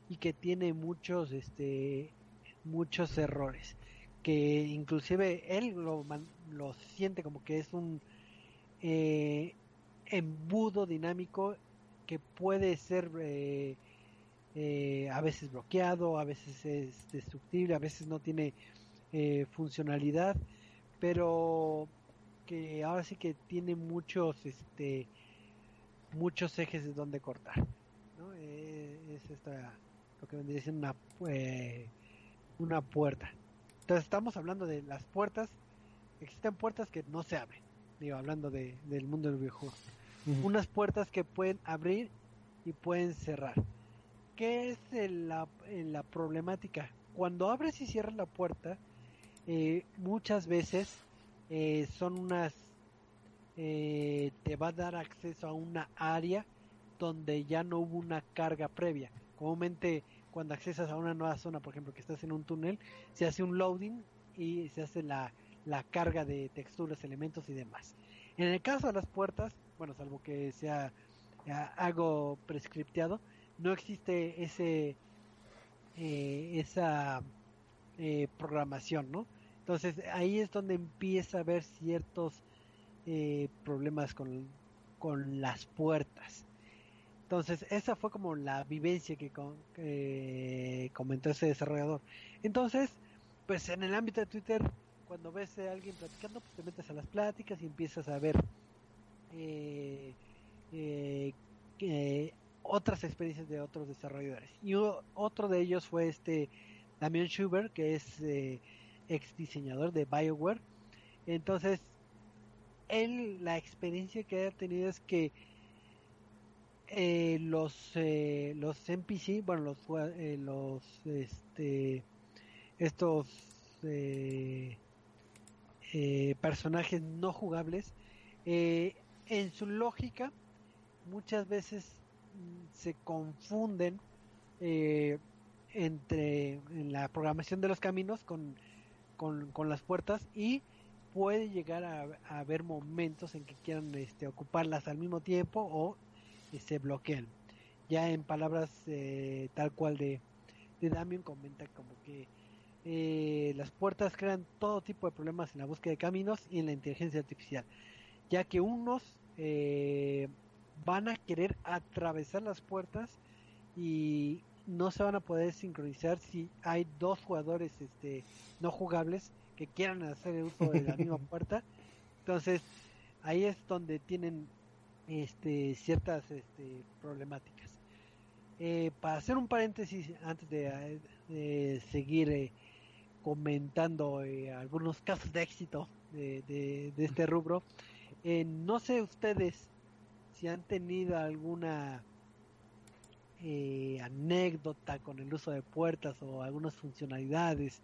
y que tiene muchos este muchos errores. Que inclusive él lo, lo siente como que es un eh, embudo dinámico que puede ser eh, eh, a veces bloqueado, a veces es destructible, a veces no tiene eh, funcionalidad, pero que ahora sí que tiene muchos este muchos ejes de donde cortar ¿no? es esta lo que vendría siendo una una puerta entonces estamos hablando de las puertas existen puertas que no se abren digo hablando de, del mundo del videojuego unas puertas que pueden abrir y pueden cerrar. ¿Qué es la, la, problemática? Cuando abres y cierras la puerta, eh, muchas veces eh, son unas, eh, te va a dar acceso a una área donde ya no hubo una carga previa. Comúnmente cuando accesas a una nueva zona, por ejemplo, que estás en un túnel, se hace un loading y se hace la, la carga de texturas, elementos y demás. En el caso de las puertas, bueno, salvo que sea algo prescripteado, no existe ese eh, esa eh, programación, ¿no? Entonces ahí es donde empieza a haber ciertos eh, problemas con, con las puertas. Entonces esa fue como la vivencia que comentó ese desarrollador. Entonces, pues en el ámbito de Twitter, cuando ves a alguien platicando, pues te metes a las pláticas y empiezas a ver eh, eh, otras experiencias de otros desarrolladores. Y otro de ellos fue este Damian Schubert, que es eh, ex diseñador de BioWare. Entonces, él, la experiencia que ha tenido es que eh, los eh, los NPC, bueno, los eh, los este estos personajes no jugables en su lógica muchas veces mm, se confunden eh, entre en la programación de los caminos con, con, las puertas y puede llegar a, haber momentos en que quieran este, ocuparlas al mismo tiempo o eh, se bloquean. Ya en palabras eh, tal cual de, Damien comenta como que las puertas crean todo tipo de problemas en la búsqueda de caminos y en la inteligencia artificial, ya que unos eh, van a querer atravesar las puertas y no se van a poder sincronizar si hay dos jugadores este no jugables que quieran hacer el uso de la misma puerta entonces ahí es donde tienen este ciertas este, problemáticas. Eh, para hacer un paréntesis antes de, seguir eh, comentando eh, algunos casos de éxito de, de este rubro no sé ustedes si han tenido alguna eh, anécdota con el uso de puertas o algunas funcionalidades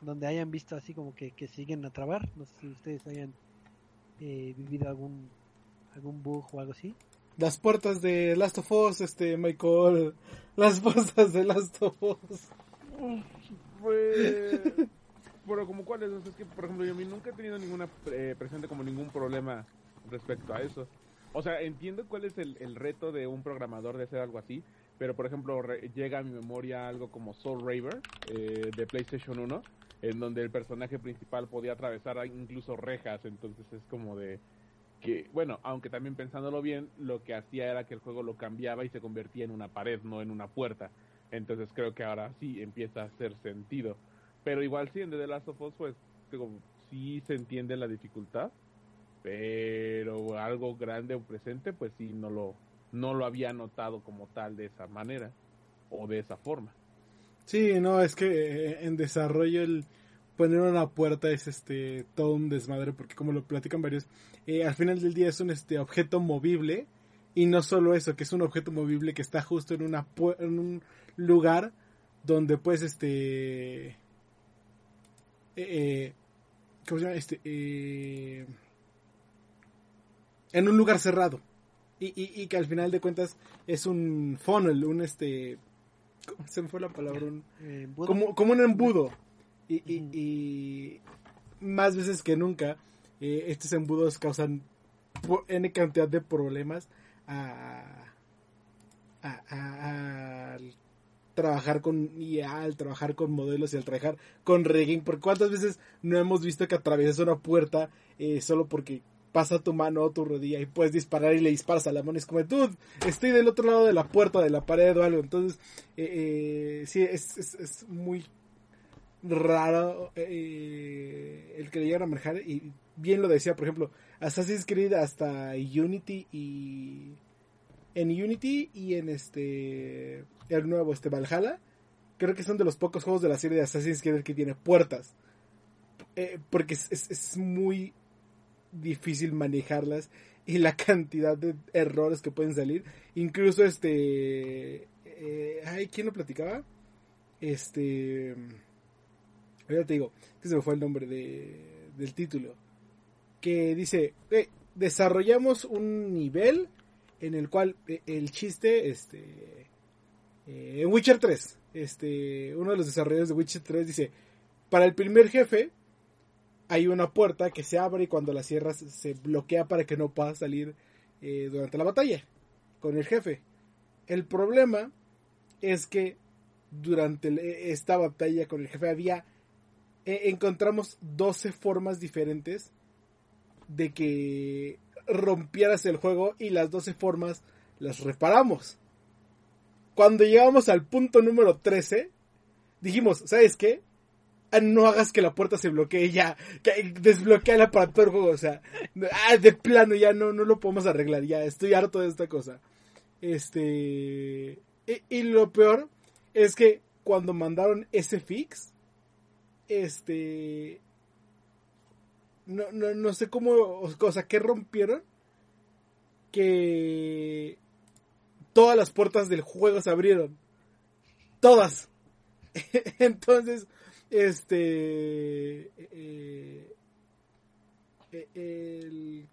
donde hayan visto así como que, siguen a trabar. No sé si ustedes hayan eh, vivido algún algún bug o algo así. Las puertas de Last of Us, este Michael, las puertas de Last of Us. Pues, bueno, como cuáles, es que por ejemplo yo nunca he tenido ninguna eh, presente como ningún problema respecto a eso. O sea, entiendo cuál es el, reto de un programador de hacer algo así, pero por ejemplo llega a mi memoria algo como Soul Raver eh, de PlayStation 1, en donde el personaje principal podía atravesar incluso rejas, entonces es como de que, bueno, aunque también pensándolo bien, lo que hacía era que el juego lo cambiaba y se convertía en una pared, no en una puerta. Entonces creo que ahora sí empieza a hacer sentido. Pero igual sí, en The Last of Us, pues, digo, sí se entiende la dificultad, pero algo grande o presente pues sí no lo no lo había notado como tal de esa manera o de esa forma Sí, no, es que eh, en desarrollo el poner una puerta es este todo un desmadre porque como lo platican varios, eh, al final del día es un este objeto movible y no solo eso, que es un objeto movible que está justo en una en un lugar donde pues este eh, ¿cómo se llama? Este eh, en un lugar cerrado y, y, y, que al final de cuentas es un funnel, un este ¿cómo se me fue la palabra? Un, como, como un embudo y, y, más veces que nunca, eh, estos embudos causan N cantidad de problemas a, a, trabajar con IA, al trabajar con modelos y al trabajar con rigging. Porque cuántas veces no hemos visto que atraviesas una puerta eh, solo porque pasa tu mano o tu rodilla y puedes disparar y le disparas a la mano. Es como, tú, estoy del otro lado de la puerta, de la pared o algo. Entonces, eh, sí, es, es, es, muy raro eh, el que le llegan a manejar y bien lo decía, por ejemplo, Assassin's Creed hasta Unity y en Unity y en este el nuevo este Valhalla, creo que son de los pocos juegos de la serie de Assassin's Creed que tiene puertas. Eh, porque es, es, muy difícil manejarlas y la cantidad de errores que pueden salir. Incluso este... Eh, ay, ¿quién lo platicaba? Este... Ya te digo, que se me fue el nombre de, del título. Que dice, eh, desarrollamos un nivel en el cual eh, el chiste, este, en Witcher 3, este, uno de los desarrolladores de Witcher 3 dice, para el primer jefe hay una puerta que se abre y cuando la cierras se bloquea para que no pueda salir durante la batalla con el jefe. El problema es que durante esta batalla con el jefe había e, encontramos 12 formas diferentes de que rompieras el juego y las 12 formas las reparamos. Cuando llegamos al punto número 13, dijimos, ¿sabes qué? Ah, no hagas que la puerta se bloquee ya, que desbloquea para todo el juego, o sea, ah, de plano ya no, no lo podemos arreglar, ya estoy harto de esta cosa. Este, y, lo peor es que cuando mandaron ese fix, este no, no, no sé cómo, o sea, que rompieron que todas las puertas del juego se abrieron. Todas. Entonces, este eh, eh,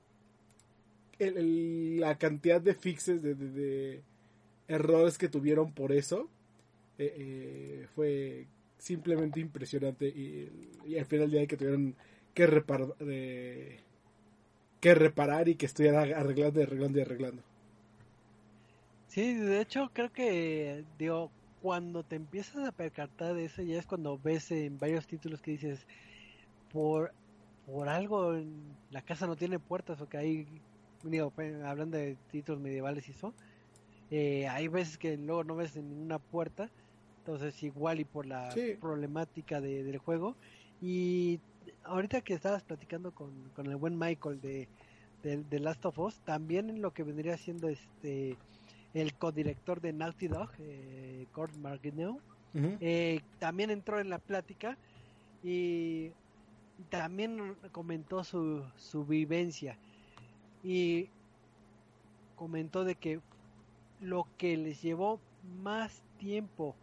el, la cantidad de fixes de, de, errores que tuvieron por eso eh, fue simplemente impresionante y, al final del día que tuvieron que reparar, que reparar y que estuvieran arreglando y arreglando y arreglando. Sí, de hecho creo que digo cuando te empiezas a percatar de eso ya es cuando ves en varios títulos que dices por por algo la casa no tiene puertas o que hay digo hablando de títulos medievales y eso eh, hay veces que luego no ves ninguna puerta entonces igual y por la problemática de, del juego. Y ahorita que estabas platicando con, con el buen Michael de, de, Last of Us, también en lo que vendría siendo este el codirector de Naughty Dog, eh, Cord Margineau, eh, también entró en la plática y también comentó su, su vivencia y comentó de que lo que les llevó más tiempo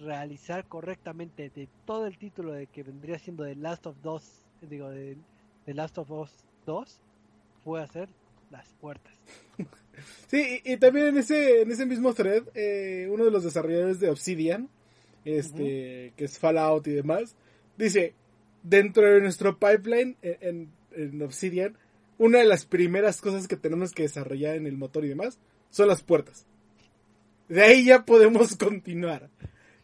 realizar correctamente de todo el título de que vendría siendo The Last of Us, digo, de, The Last of Us 2, fue hacer las puertas. Sí, y, también en ese, en ese mismo thread, eh, uno de los desarrolladores de Obsidian, este, que es Fallout y demás, dice, dentro de nuestro pipeline en, en, Obsidian, una de las primeras cosas que tenemos que desarrollar en el motor y demás son las puertas. De ahí ya podemos continuar.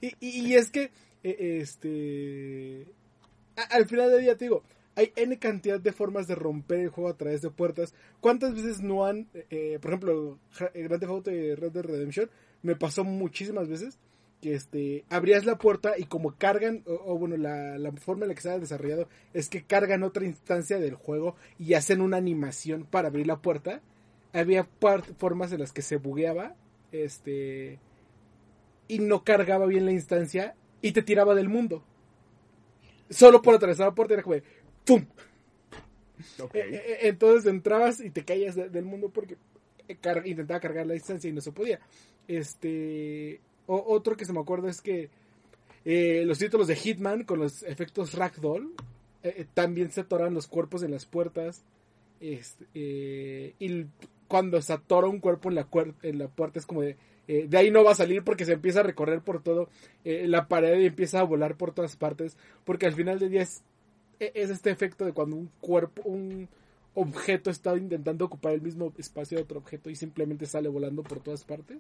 Y, es que, e, este, al final del día te digo, hay N cantidad de formas de romper el juego a través de puertas. ¿Cuántas veces no han, eh, por ejemplo, Grand Theft Auto y Red Dead Redemption, me pasó muchísimas veces que este, abrías la puerta y como cargan, o, bueno, la, la, forma en la que se ha desarrollado es que cargan otra instancia del juego y hacen una animación para abrir la puerta. Había formas en las que se bugueaba, este, y no cargaba bien la instancia y te tiraba del mundo. Solo por atravesar la puerta era como ¡pum! Eh, eh, entonces entrabas y te caías del mundo porque intentaba cargar la distancia y no se podía. Este. otro que se me acuerda es que los títulos de Hitman con los efectos Ragdoll también se atoran los cuerpos en las puertas. Este, y cuando se atora un cuerpo en la, en la puerta es como de, eh, de ahí no va a salir porque se empieza a recorrer por todo eh, la pared y empieza a volar por todas partes porque al final del día es, e, es este efecto de cuando un cuerpo, un objeto está intentando ocupar el mismo espacio de otro objeto y simplemente sale volando por todas partes.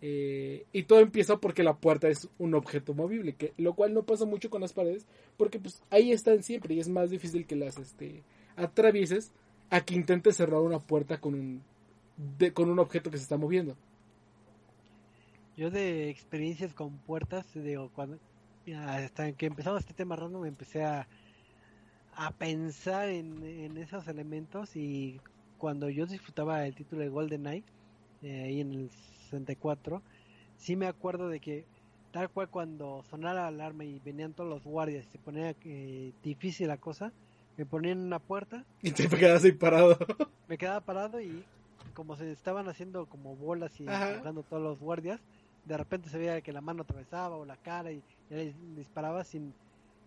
Eh, y todo empieza porque la puerta es un objeto movible, que, lo cual no pasa mucho con las paredes, porque pues ahí están siempre y es más difícil que las este, atravieses a que intentes cerrar una puerta con un con un objeto que se está moviendo. Yo de experiencias con puertas, digo, cuando hasta que empezamos este tema random me empecé a, a pensar en, esos elementos y cuando yo disfrutaba el título de Golden Eye eh, ahí en el 64 sí me acuerdo de que tal cual cuando sonara la alarma y venían todos los guardias y se ponía eh, difícil la cosa me ponían en una puerta y te quedabas ahí parado me quedaba parado y como se estaban haciendo como bolas y jugando todos los guardias, de repente se veía que la mano atravesaba o la cara y, disparaba sin,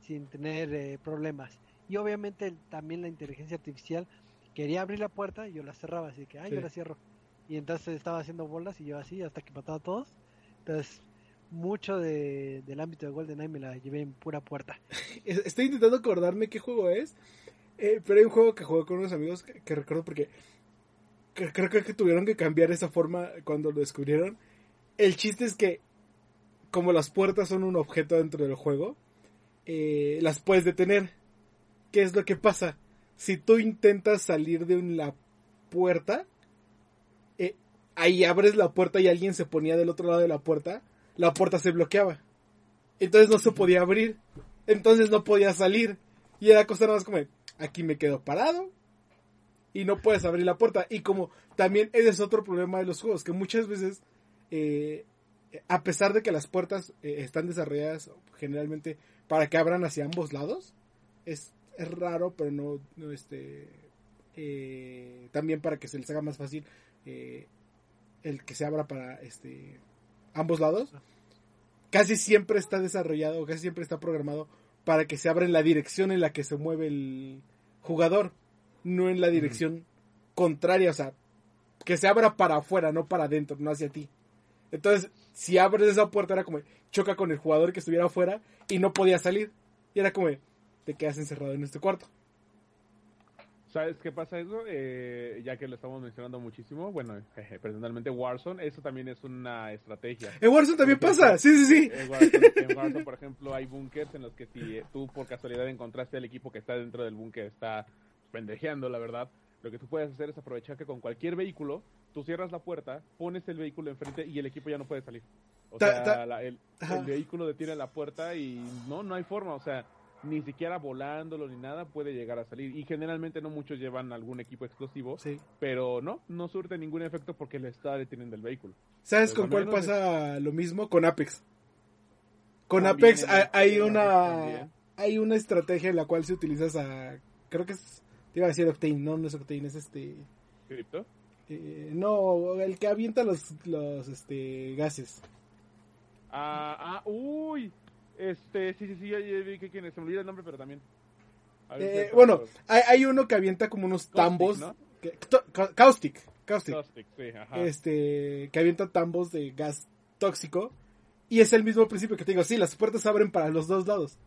sin tener eh, problemas. Y obviamente también la inteligencia artificial quería abrir la puerta y yo la cerraba, así que, ay, yo la cierro. Y entonces estaba haciendo bolas y yo así hasta que mataba a todos. Entonces, mucho de, del ámbito de GoldenEye me la llevé en pura puerta. Estoy intentando acordarme qué juego es, eh, pero hay un juego que jugué con unos amigos que recuerdo porque creo que tuvieron que cambiar esa forma cuando lo descubrieron. El chiste es que, como las puertas son un objeto dentro del juego, eh, las puedes detener. ¿Qué es lo que pasa? Si tú intentas salir de la puerta, eh, ahí abres la puerta y alguien se ponía del otro lado de la puerta, la puerta se bloqueaba. Entonces no se podía abrir. Entonces no podía salir. Y era cosa nada más como, aquí me quedo parado, y no puedes abrir la puerta. Y como también ese es otro problema de los juegos, que muchas veces, eh, a pesar de que las puertas eh, están desarrolladas generalmente para que abran hacia ambos lados, es, es raro, pero no, no este, eh, también para que se les haga más fácil el que se abra para este, ambos lados. Casi siempre está desarrollado, casi siempre está programado para que se abra en la dirección en la que se mueve el jugador no en la dirección contraria, o sea, que se abra para afuera, no para adentro, no hacia ti. Entonces, si abres esa puerta era como choca con el jugador que estuviera afuera y no podía salir. Y era como te quedas encerrado en este cuarto. ¿Sabes qué pasa eso? Eh, ya que lo estamos mencionando muchísimo, bueno, personalmente Warzone, eso también es una estrategia. En Warzone también pasa, sí, sí, sí. En Warzone, en Warzone, por ejemplo, hay bunkers en los que si tú por casualidad encontraste al equipo que está dentro del búnker está pendejeando, la verdad, lo que tú puedes hacer es aprovechar que con cualquier vehículo, tú cierras la puerta, pones el vehículo enfrente y el equipo ya no puede salir. O sea, el, vehículo detiene la puerta y no, no hay forma, o sea, ni siquiera volándolo ni nada puede llegar a salir. Y generalmente no muchos llevan algún equipo explosivo, pero no, no surte ningún efecto porque le está deteniendo el vehículo. ¿Sabes con cuál pasa lo mismo? Con Apex. Con Apex hay, una hay una estrategia en la cual se utiliza a creo que es iba a decir Octane, no, no es Octane, es este... ¿Cripto? Eh, no, el que avienta los, los este, gases. Ah, ah, uy. Este, sí, sí, sí, ya, vi que quién Se me olvida el nombre, pero también. Eh, bueno, hay, hay, uno que avienta como unos tambos. ¿no? Que, caustic, caustic. Caustic, sí, ajá. Este, que avienta tambos de gas tóxico. Y es el mismo principio que te digo, sí, las puertas abren para los dos lados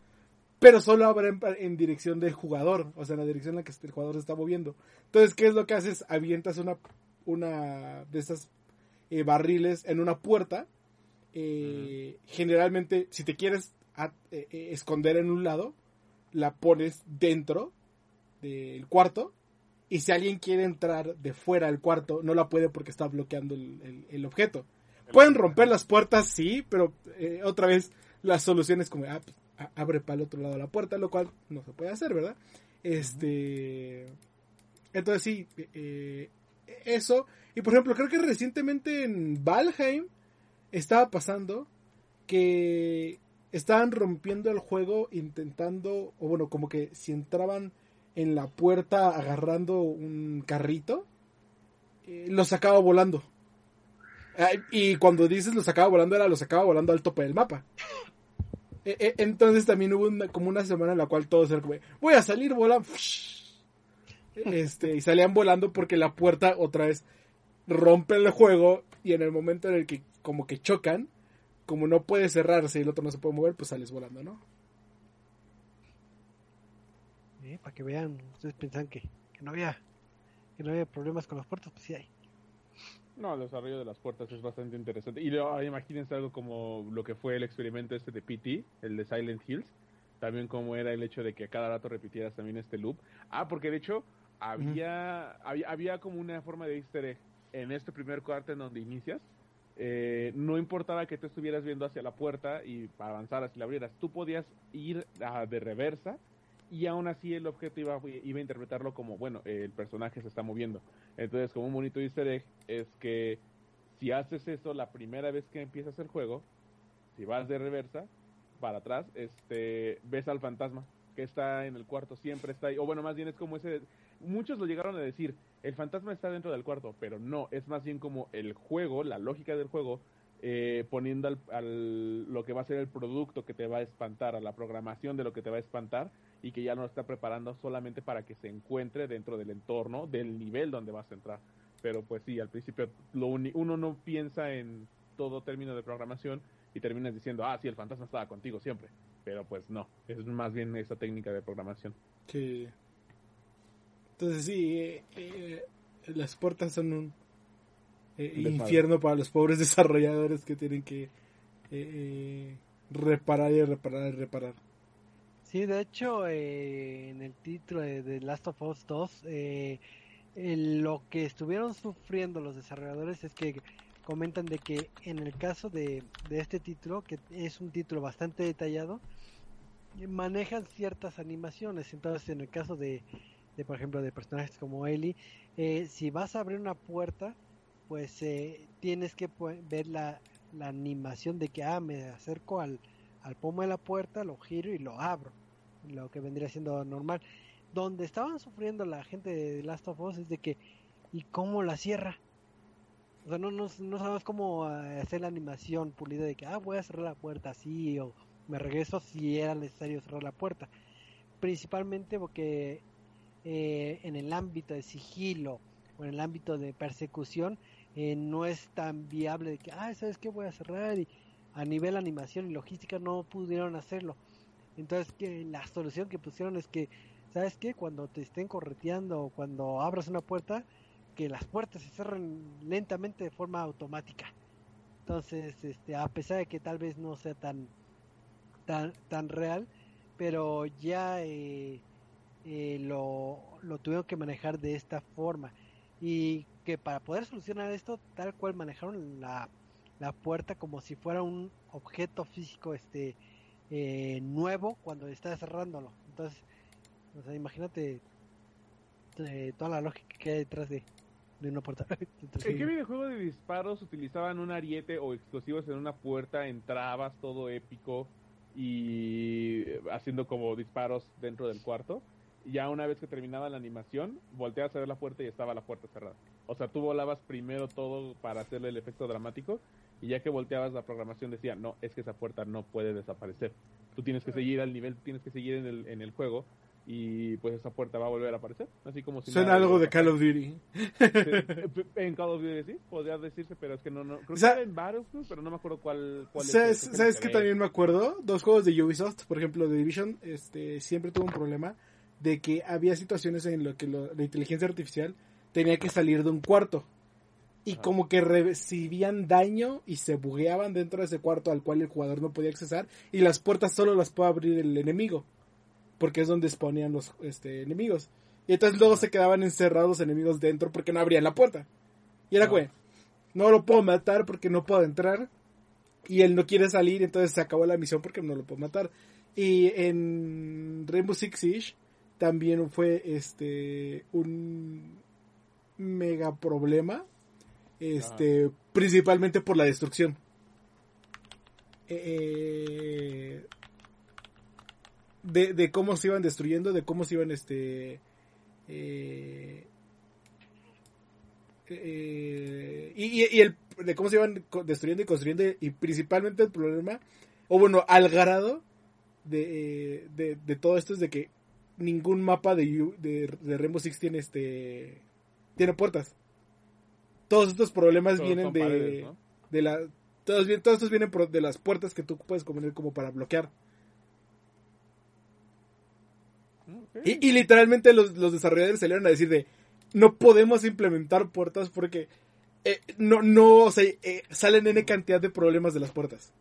pero solo abren en, dirección del jugador, o sea, en la dirección en la que el jugador se está moviendo. Entonces, ¿qué es lo que haces? Avientas una, una de esas eh, barriles en una puerta. Eh, generalmente, si te quieres eh, esconder en un lado, la pones dentro del cuarto. Y si alguien quiere entrar de fuera del cuarto, no la puede porque está bloqueando el, objeto. Pueden romper las puertas, sí, pero otra vez la solución es como, ah, pues, abre para el otro lado la puerta, lo cual no se puede hacer, ¿verdad? Este. Entonces sí, eh, eso. Y por ejemplo, creo que recientemente en Valheim estaba pasando que estaban rompiendo el juego intentando, o bueno, como que si entraban en la puerta agarrando un carrito, eh, lo sacaba volando. y cuando dices lo sacaba volando, era lo sacaba volando al tope del mapa. E, e, entonces también hubo como una semana en la cual todos eran como, voy a salir volando. Este, y salían volando porque la puerta otra vez rompe el juego y en el momento en el que como que chocan, como no puede cerrarse y el otro no se puede mover, pues sales volando, ¿no? para que vean, ustedes piensan que, no había que no había problemas con las puertas, pues sí hay. No, el desarrollo de las puertas es bastante interesante. Y luego, imagínense algo como lo que fue el experimento este de PT, el de Silent Hills. También como era el hecho de que a cada rato repitieras también este loop. Ah, porque de hecho había, había, había, como una forma de easter egg en este primer cuarto en donde inicias. Eh, no importaba que tú estuvieras viendo hacia la puerta y avanzaras y la abrieras. Tú podías ir de reversa y aún así el objeto iba, iba a interpretarlo como, bueno, el personaje se está moviendo. Entonces, como un bonito easter egg es que si haces eso la primera vez que empiezas el juego, si vas de reversa, para atrás, este, ves al fantasma que está en el cuarto, siempre está ahí. O bueno, más bien es como ese... Muchos lo llegaron a decir, el fantasma está dentro del cuarto, pero no, es más bien como el juego, la lógica del juego, eh, poniendo al, lo que va a ser el producto que te va a espantar, a la programación de lo que te va a espantar, y que ya no está preparando solamente para que se encuentre dentro del entorno, del nivel donde vas a entrar. Pero pues sí, al principio lo uno no piensa en todo término de programación y terminas diciendo, ah, sí, el fantasma estaba contigo siempre. Pero pues no, es más bien esa técnica de programación. Sí. Entonces sí, eh, eh, las puertas son un eh, infierno para los pobres desarrolladores que tienen que reparar y reparar y reparar. Sí, de hecho, eh, en el título de, Last of Us 2, eh, lo que estuvieron sufriendo los desarrolladores es que comentan de que en el caso de, este título, que es un título bastante detallado, manejan ciertas animaciones. Entonces, en el caso de, por ejemplo, de personajes como Ellie, eh, si vas a abrir una puerta, pues tienes que ver la, la animación de que, ah, me acerco al, al pomo de la puerta, lo giro y lo abro lo que vendría siendo normal. Donde estaban sufriendo la gente de Last of Us es de que, ¿y cómo la cierra? O sea, no, no, no sabes cómo eh, hacer la animación pulida de que, ah, voy a cerrar la puerta así, o me regreso si era necesario cerrar la puerta. Principalmente porque eh, en el ámbito de sigilo o en el ámbito de persecución eh, no es tan viable de que, ah, ¿sabes qué? Voy a cerrar y a nivel animación y logística no pudieron hacerlo. Entonces, que la solución que pusieron es que, ¿sabes qué? Cuando te estén correteando o cuando abras una puerta, que las puertas se cierren lentamente de forma automática. Entonces, este, a pesar de que tal vez no sea tan tan, tan real, pero ya eh, eh, lo, lo tuvieron que manejar de esta forma. Y que para poder solucionar esto, tal cual manejaron la, la puerta como si fuera un objeto físico este eh, nuevo cuando está cerrándolo. Entonces, o sea, imagínate eh, toda la lógica que hay detrás de, una puerta. ¿En qué videojuego de disparos utilizaban un ariete o explosivos en una puerta, entrabas todo épico y haciendo como disparos dentro del cuarto? Ya una vez que terminaba la animación, volteabas a ver la puerta y estaba la puerta cerrada. O sea, tú volabas primero todo para hacerle el efecto dramático y ya que volteabas la programación decía, no, es que esa puerta no puede desaparecer. Tú tienes que seguir al nivel, tienes que seguir en el, en el juego y pues esa puerta va a volver a aparecer. Así como si Suena algo de Call of Duty. en Call of Duty sí, podría decirse, pero es que no, no creo que en Battlefield, pero no me acuerdo cuál, cuál ¿Sabes, es. ¿Sabes que también me acuerdo? Dos juegos de Ubisoft, por ejemplo, The Division, este, siempre tuvo un problema de que había situaciones en las que la inteligencia artificial tenía que salir de un cuarto. Y como que recibían daño y se bugueaban dentro de ese cuarto al cual el jugador no podía accesar y las puertas solo las puede abrir el enemigo porque es donde exponían los este, enemigos. Y entonces luego se quedaban encerrados los enemigos dentro porque no abrían la puerta. Y era güey no lo puedo matar porque no puedo entrar y él no quiere salir entonces se acabó la misión porque no lo puedo matar. Y en Rainbow Six Siege también fue este un mega problema este, principalmente por la destrucción. eh, de, de, cómo se iban destruyendo, de cómo se iban este eh, eh, y, el de cómo se iban destruyendo y construyendo y principalmente el problema o bueno al grado de, de, todo esto es de que ningún mapa de, de, Rainbow Six tiene este tiene puertas. Todos estos problemas vienen de, de la todos, todos estos vienen de las puertas que tú puedes poner como para bloquear. Y, literalmente los, desarrolladores salieron a decir de no podemos implementar puertas porque eh, no, no, o sea, eh, salen N cantidad de problemas de las puertas.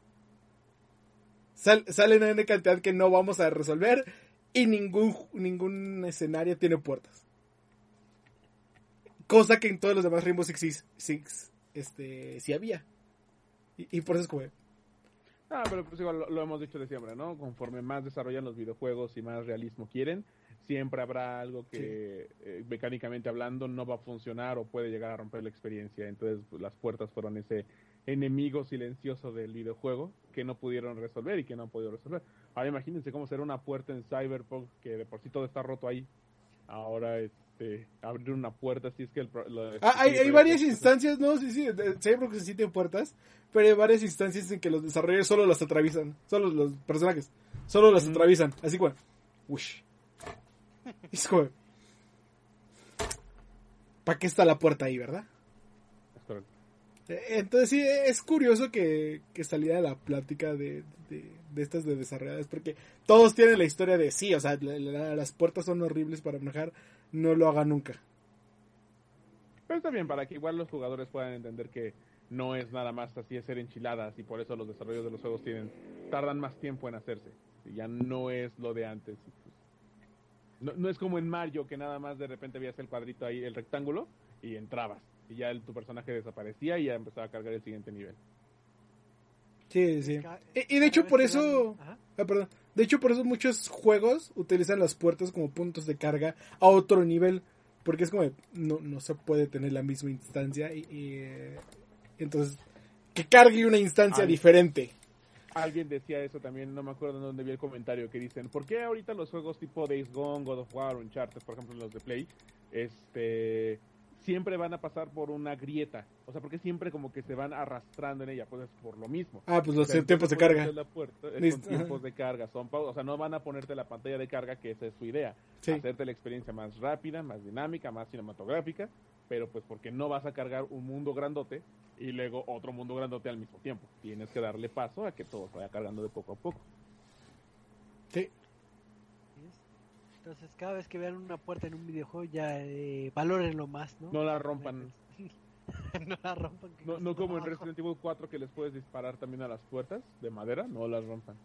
salen N cantidad que no vamos a resolver y ningún, ningún escenario tiene puertas. Cosa que en todos los demás Rainbow Six, Six este, sí había. Y, por eso es como... Ah, pero pues igual lo, lo, hemos dicho de siempre, ¿no? Conforme más desarrollan los videojuegos y más realismo quieren, siempre habrá algo que eh, mecánicamente hablando no va a funcionar o puede llegar a romper la experiencia. Entonces pues, las puertas fueron ese enemigo silencioso del videojuego que no pudieron resolver y que no han podido resolver. Ahora imagínense cómo será una puerta en Cyberpunk que de por sí todo está roto ahí. Ahora este abrir una puerta si es que el, ah, hay, hay varias instancias, no, sí, sí, Cyberpunk sí tiene puertas, pero hay varias instancias en que los desarrolladores solo las atraviesan, solo los personajes, solo las atraviesan, así ush, es como... ¿Para qué está la puerta ahí, verdad? Entonces sí, es curioso que, que saliera la plática de, de, estas de desarrolladas, porque todos tienen la historia de sí, o sea, las puertas son horribles para manejar, no lo haga nunca. Pero está bien, para que igual los jugadores puedan entender que no es nada más así de ser enchiladas y por eso los desarrollos de los juegos tienen tardan más tiempo en hacerse. Ya no es lo de antes. No, no, es como en Mario que nada más de repente veías el cuadrito ahí, el rectángulo, y entrabas. Y ya tu personaje desaparecía y ya empezaba a cargar el siguiente nivel. Sí, sí. Y, de hecho por eso... Ah, perdón. De hecho por eso muchos juegos utilizan las puertas como puntos de carga a otro nivel. Porque es como... No, no se puede tener la misma instancia y... Eh, entonces... Que cargue una instancia diferente alguien decía eso también, no me acuerdo en dónde vi el comentario, que dicen, ¿por qué ahorita los juegos tipo Days Gone, God of War o Uncharted, por ejemplo, los de Play, este, siempre van a pasar por una grieta? O sea, porque siempre como que se van arrastrando en ella, pues es por lo mismo. Ah, pues los tiempos de carga. La tiempos de carga, son o sea, no van a ponerte la pantalla de carga, que esa es su idea. Hacerte la experiencia más rápida, más dinámica, más cinematográfica, pero pues porque no vas a cargar un mundo grandote y luego otro mundo grandote al mismo tiempo. Tienes que darle paso a que todo se vaya cargando de poco a poco. Sí. Entonces, cada vez que vean una puerta en un videojuego, ya eh, valórenlo más, ¿no? No la rompan. no la rompan. No, no como en Resident Evil 4 que les puedes disparar también a las puertas de madera, no las rompan.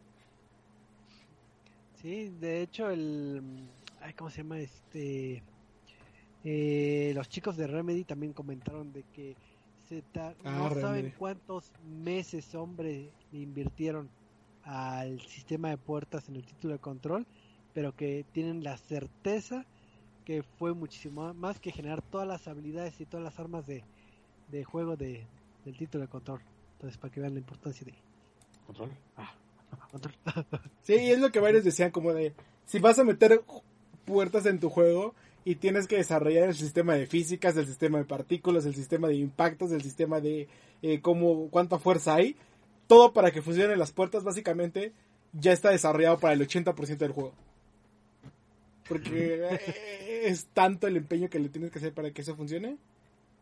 Sí, de hecho, el. Ay, ¿Cómo se llama? Este. Eh, los chicos de Remedy también comentaron de que se ah, no saben cuántos meses, hombre, invirtieron al sistema de puertas en el título de control, pero que tienen la certeza que fue muchísimo más que generar todas las habilidades y todas las armas de, de juego de, del título de control. Entonces, para que vean la importancia de control. Ah. control. sí, es lo que varios decían, como de si vas a meter puertas en tu juego, y tienes que desarrollar el sistema de físicas, el sistema de partículas, el sistema de impactos, el sistema de eh, cómo, cuánta fuerza hay. Todo para que funcionen las puertas, básicamente, ya está desarrollado para el 80% del juego. Porque eh, es tanto el empeño que le tienes que hacer para que eso funcione,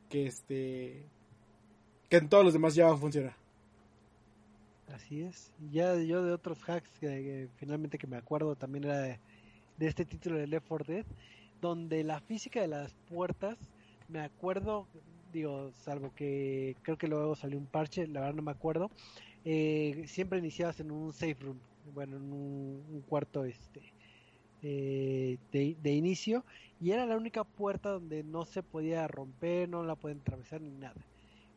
que este que en todos los demás ya va a funcionar. Así es. Ya yo de otros hacks que, finalmente que me acuerdo también era de, este título de Left 4 Dead donde la física de las puertas, me acuerdo, digo, salvo que creo que luego salió un parche, la verdad no me acuerdo, eh, siempre iniciabas en un safe room, bueno, en un, cuarto este eh, de, inicio, y era la única puerta donde no se podía romper, no la pueden atravesar ni nada.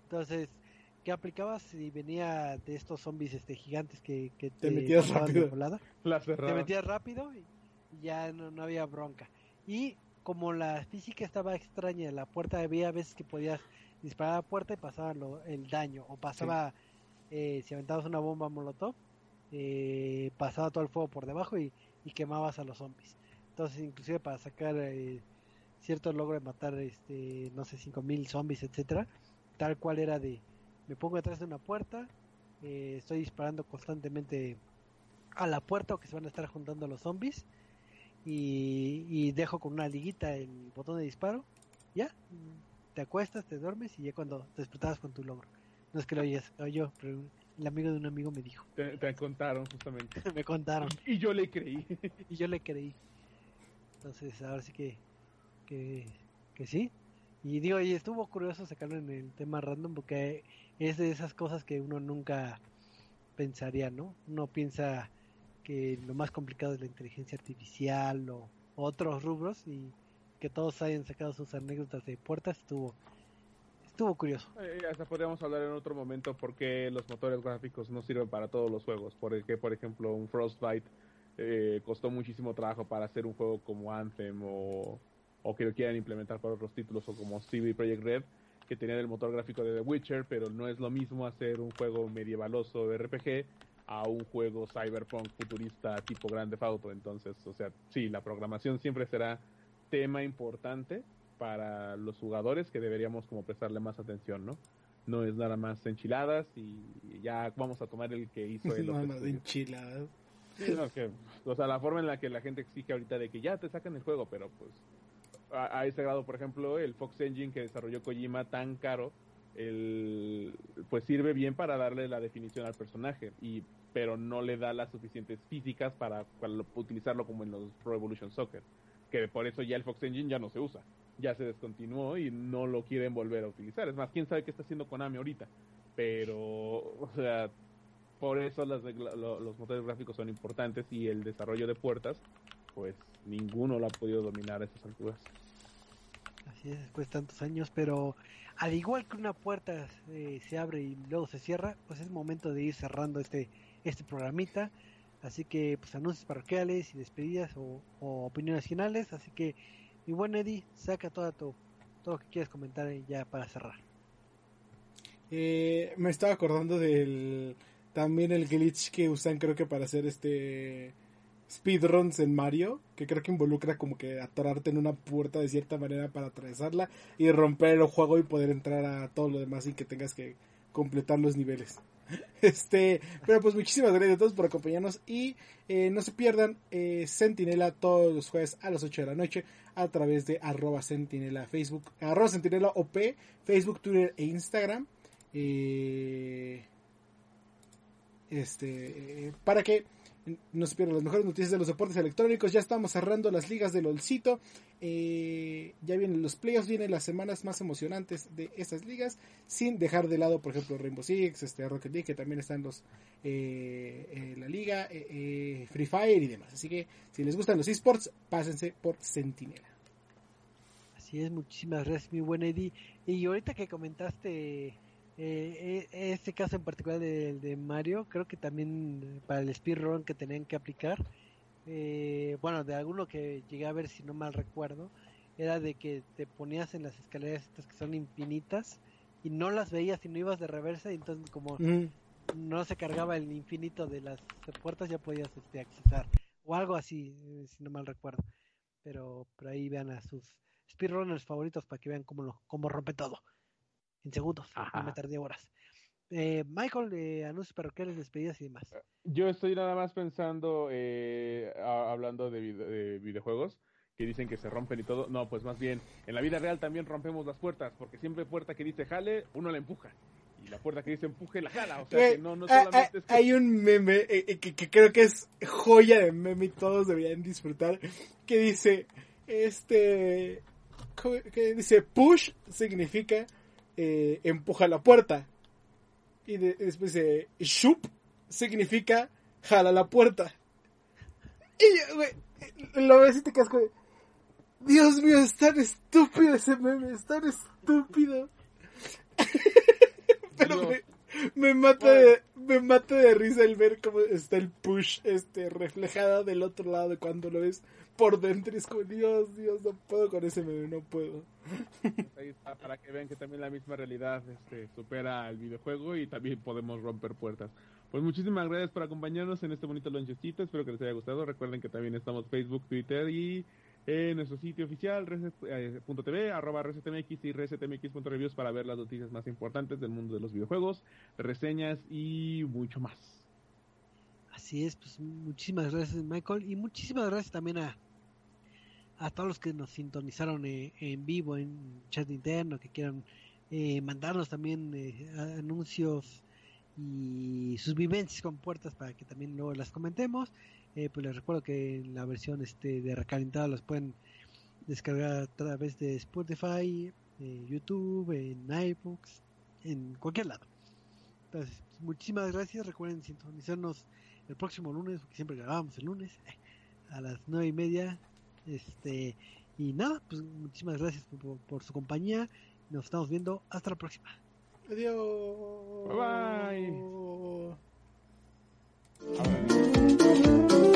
Entonces, ¿qué aplicabas si venía de estos zombies este gigantes que, te, metías rápido? te metías rápido y ya no había bronca. Y como la física estaba extraña, la puerta había veces que podías disparar a la puerta y pasaba el daño, o pasaba eh, si aventabas una bomba molotov, eh, pasaba todo el fuego por debajo y, quemabas a los zombies. Entonces, inclusive para sacar eh, cierto logro de matar, este, no sé, 5000 zombies, etcétera, tal cual era de, me pongo detrás de una puerta, eh, estoy disparando constantemente a la puerta o que se van a estar juntando los zombies y, dejo con una liguita el botón de disparo, ya, te acuestas, te duermes y ya cuando te despertabas con tu logro. No es que lo oyes, yo, pero el amigo de un amigo me dijo. Te, contaron justamente. me contaron. Y, yo le creí. y yo le creí. Entonces, ahora sí que, que, que sí. Y digo, y estuvo curioso sacarlo en el tema random porque es de esas cosas que uno nunca pensaría, ¿no? Uno piensa que lo más complicado es la inteligencia artificial o otros rubros y que todos hayan sacado sus anécdotas de puertas estuvo estuvo curioso. Eh, hasta podríamos hablar en otro momento porque los motores gráficos no sirven para todos los juegos, porque por ejemplo un Frostbite eh, costó muchísimo trabajo para hacer un juego como Anthem o o que lo quieran implementar para otros títulos o como CD Projekt Red que tenían el motor gráfico de The Witcher, pero no es lo mismo hacer un juego medievaloso de RPG a un juego cyberpunk futurista tipo Grande Auto. Entonces, o sea, sí, la programación siempre será tema importante para los jugadores que deberíamos como prestarle más atención, ¿no? No es nada más enchiladas y ya vamos a tomar el que hizo el Nada más enchiladas. o sea, la forma en la que la gente exige ahorita de que ya te sacan el juego, pero pues a, ese grado, por ejemplo, el Fox Engine que desarrolló Kojima tan caro, el, pues sirve bien para darle la definición al personaje, y, pero no le da las suficientes físicas para, utilizarlo como en los Pro Evolution Soccer, que por eso ya el Fox Engine ya no se usa, ya se descontinuó y no lo quieren volver a utilizar. Es más, quién sabe qué está haciendo Konami ahorita, pero, o sea, por eso los motores gráficos son importantes y el desarrollo de puertas pues ninguno lo ha podido dominar a esas alturas. Así es, después de tantos años, pero al igual que una puerta eh, se abre y luego se cierra, pues es momento de ir cerrando este, este programita. Así que, pues anuncios parroquiales y despedidas o, opiniones finales. Así que, mi buen Eddie, saca todo, todo, lo que quieras comentar ya para cerrar. Eh, me estaba acordando del también el glitch que usan creo que para hacer este speedruns en Mario, que creo que involucra como que atorarte en una puerta de cierta manera para atravesarla y romper el juego y poder entrar a todo lo demás sin que tengas que completar los niveles. Este, pero pues muchísimas gracias a todos por acompañarnos y eh, no se pierdan eh, Sentinela todos los jueves a las 8 de la noche a través de arroba Sentinela Facebook, arroba Sentinela OP, Facebook, Twitter e Instagram. Eh, este, para que no se pierdan las mejores noticias de los deportes electrónicos. Ya estamos cerrando las ligas del Olcito. Eh, ya vienen los playoffs, vienen las semanas más emocionantes de estas ligas. Sin dejar de lado, por ejemplo, Rainbow Six, este, Rocket League, que también están los eh, la liga, eh, Free Fire y demás. Así que si les gustan los esports, pásense por Sentinela. Así es, muchísimas gracias, mi buen Eddie. Y ahorita que comentaste eh, eh, este caso en particular de, de, Mario, creo que también para el speedrun que tenían que aplicar, eh, bueno, de alguno que llegué a ver, si no mal recuerdo, era de que te ponías en las escaleras estas que son infinitas y no las veías y no ibas de reversa, y entonces como no se cargaba el infinito de las puertas, ya podías este, accesar, o algo así, eh, si no mal recuerdo. Pero, por ahí vean a sus speedrunners favoritos para que vean cómo, lo, cómo rompe todo en segundos, no me tardé horas. Eh, Michael, eh, anuncios parroquiales, despedidas y demás. Eh, yo estoy nada más pensando, eh, hablando de, videojuegos, que dicen que se rompen y todo. No, pues más bien, en la vida real también rompemos las puertas, porque siempre puerta que dice jale, uno la empuja. Y la puerta que dice empuje, la jala. O sea, que no, no solamente es Hay un meme que, que, creo que es joya de meme y todos deberían disfrutar, que dice, este, que dice push significa eh, empuja la puerta. Y después de shup significa jala la puerta. Y lo ves y te casco Dios mío, es tan estúpido ese meme, es tan estúpido. Pero me, mata de, me mata de risa el ver cómo está el push este reflejado del otro lado cuando lo ves por como, Dios, Dios, no puedo con ese meme, no puedo. Ahí está, para que vean que también la misma realidad este, supera el videojuego y también podemos romper puertas. Pues muchísimas gracias por acompañarnos en este bonito lonchecito. Espero que les haya gustado. Recuerden que también estamos Facebook, Twitter y en nuestro sitio oficial reset.tv, arroba resetmx y resetmx.reviews para ver las noticias más importantes del mundo de los videojuegos, reseñas y mucho más. Así es, pues muchísimas gracias Michael y muchísimas gracias también a, a todos los que nos sintonizaron eh, en vivo en chat interno, que quieran eh, mandarnos también eh, anuncios y sus vivencias con puertas para que también luego las comentemos. pues les recuerdo que en la versión este de recalentado las pueden descargar a través de Spotify, YouTube, en iBooks, en cualquier lado. Entonces, muchísimas gracias. Recuerden sintonizarnos el próximo lunes, porque siempre grabamos el lunes, a las nueve y media este, y nada, pues muchísimas gracias por, su compañía. Nos estamos viendo. Hasta la próxima. Adiós. Bye bye.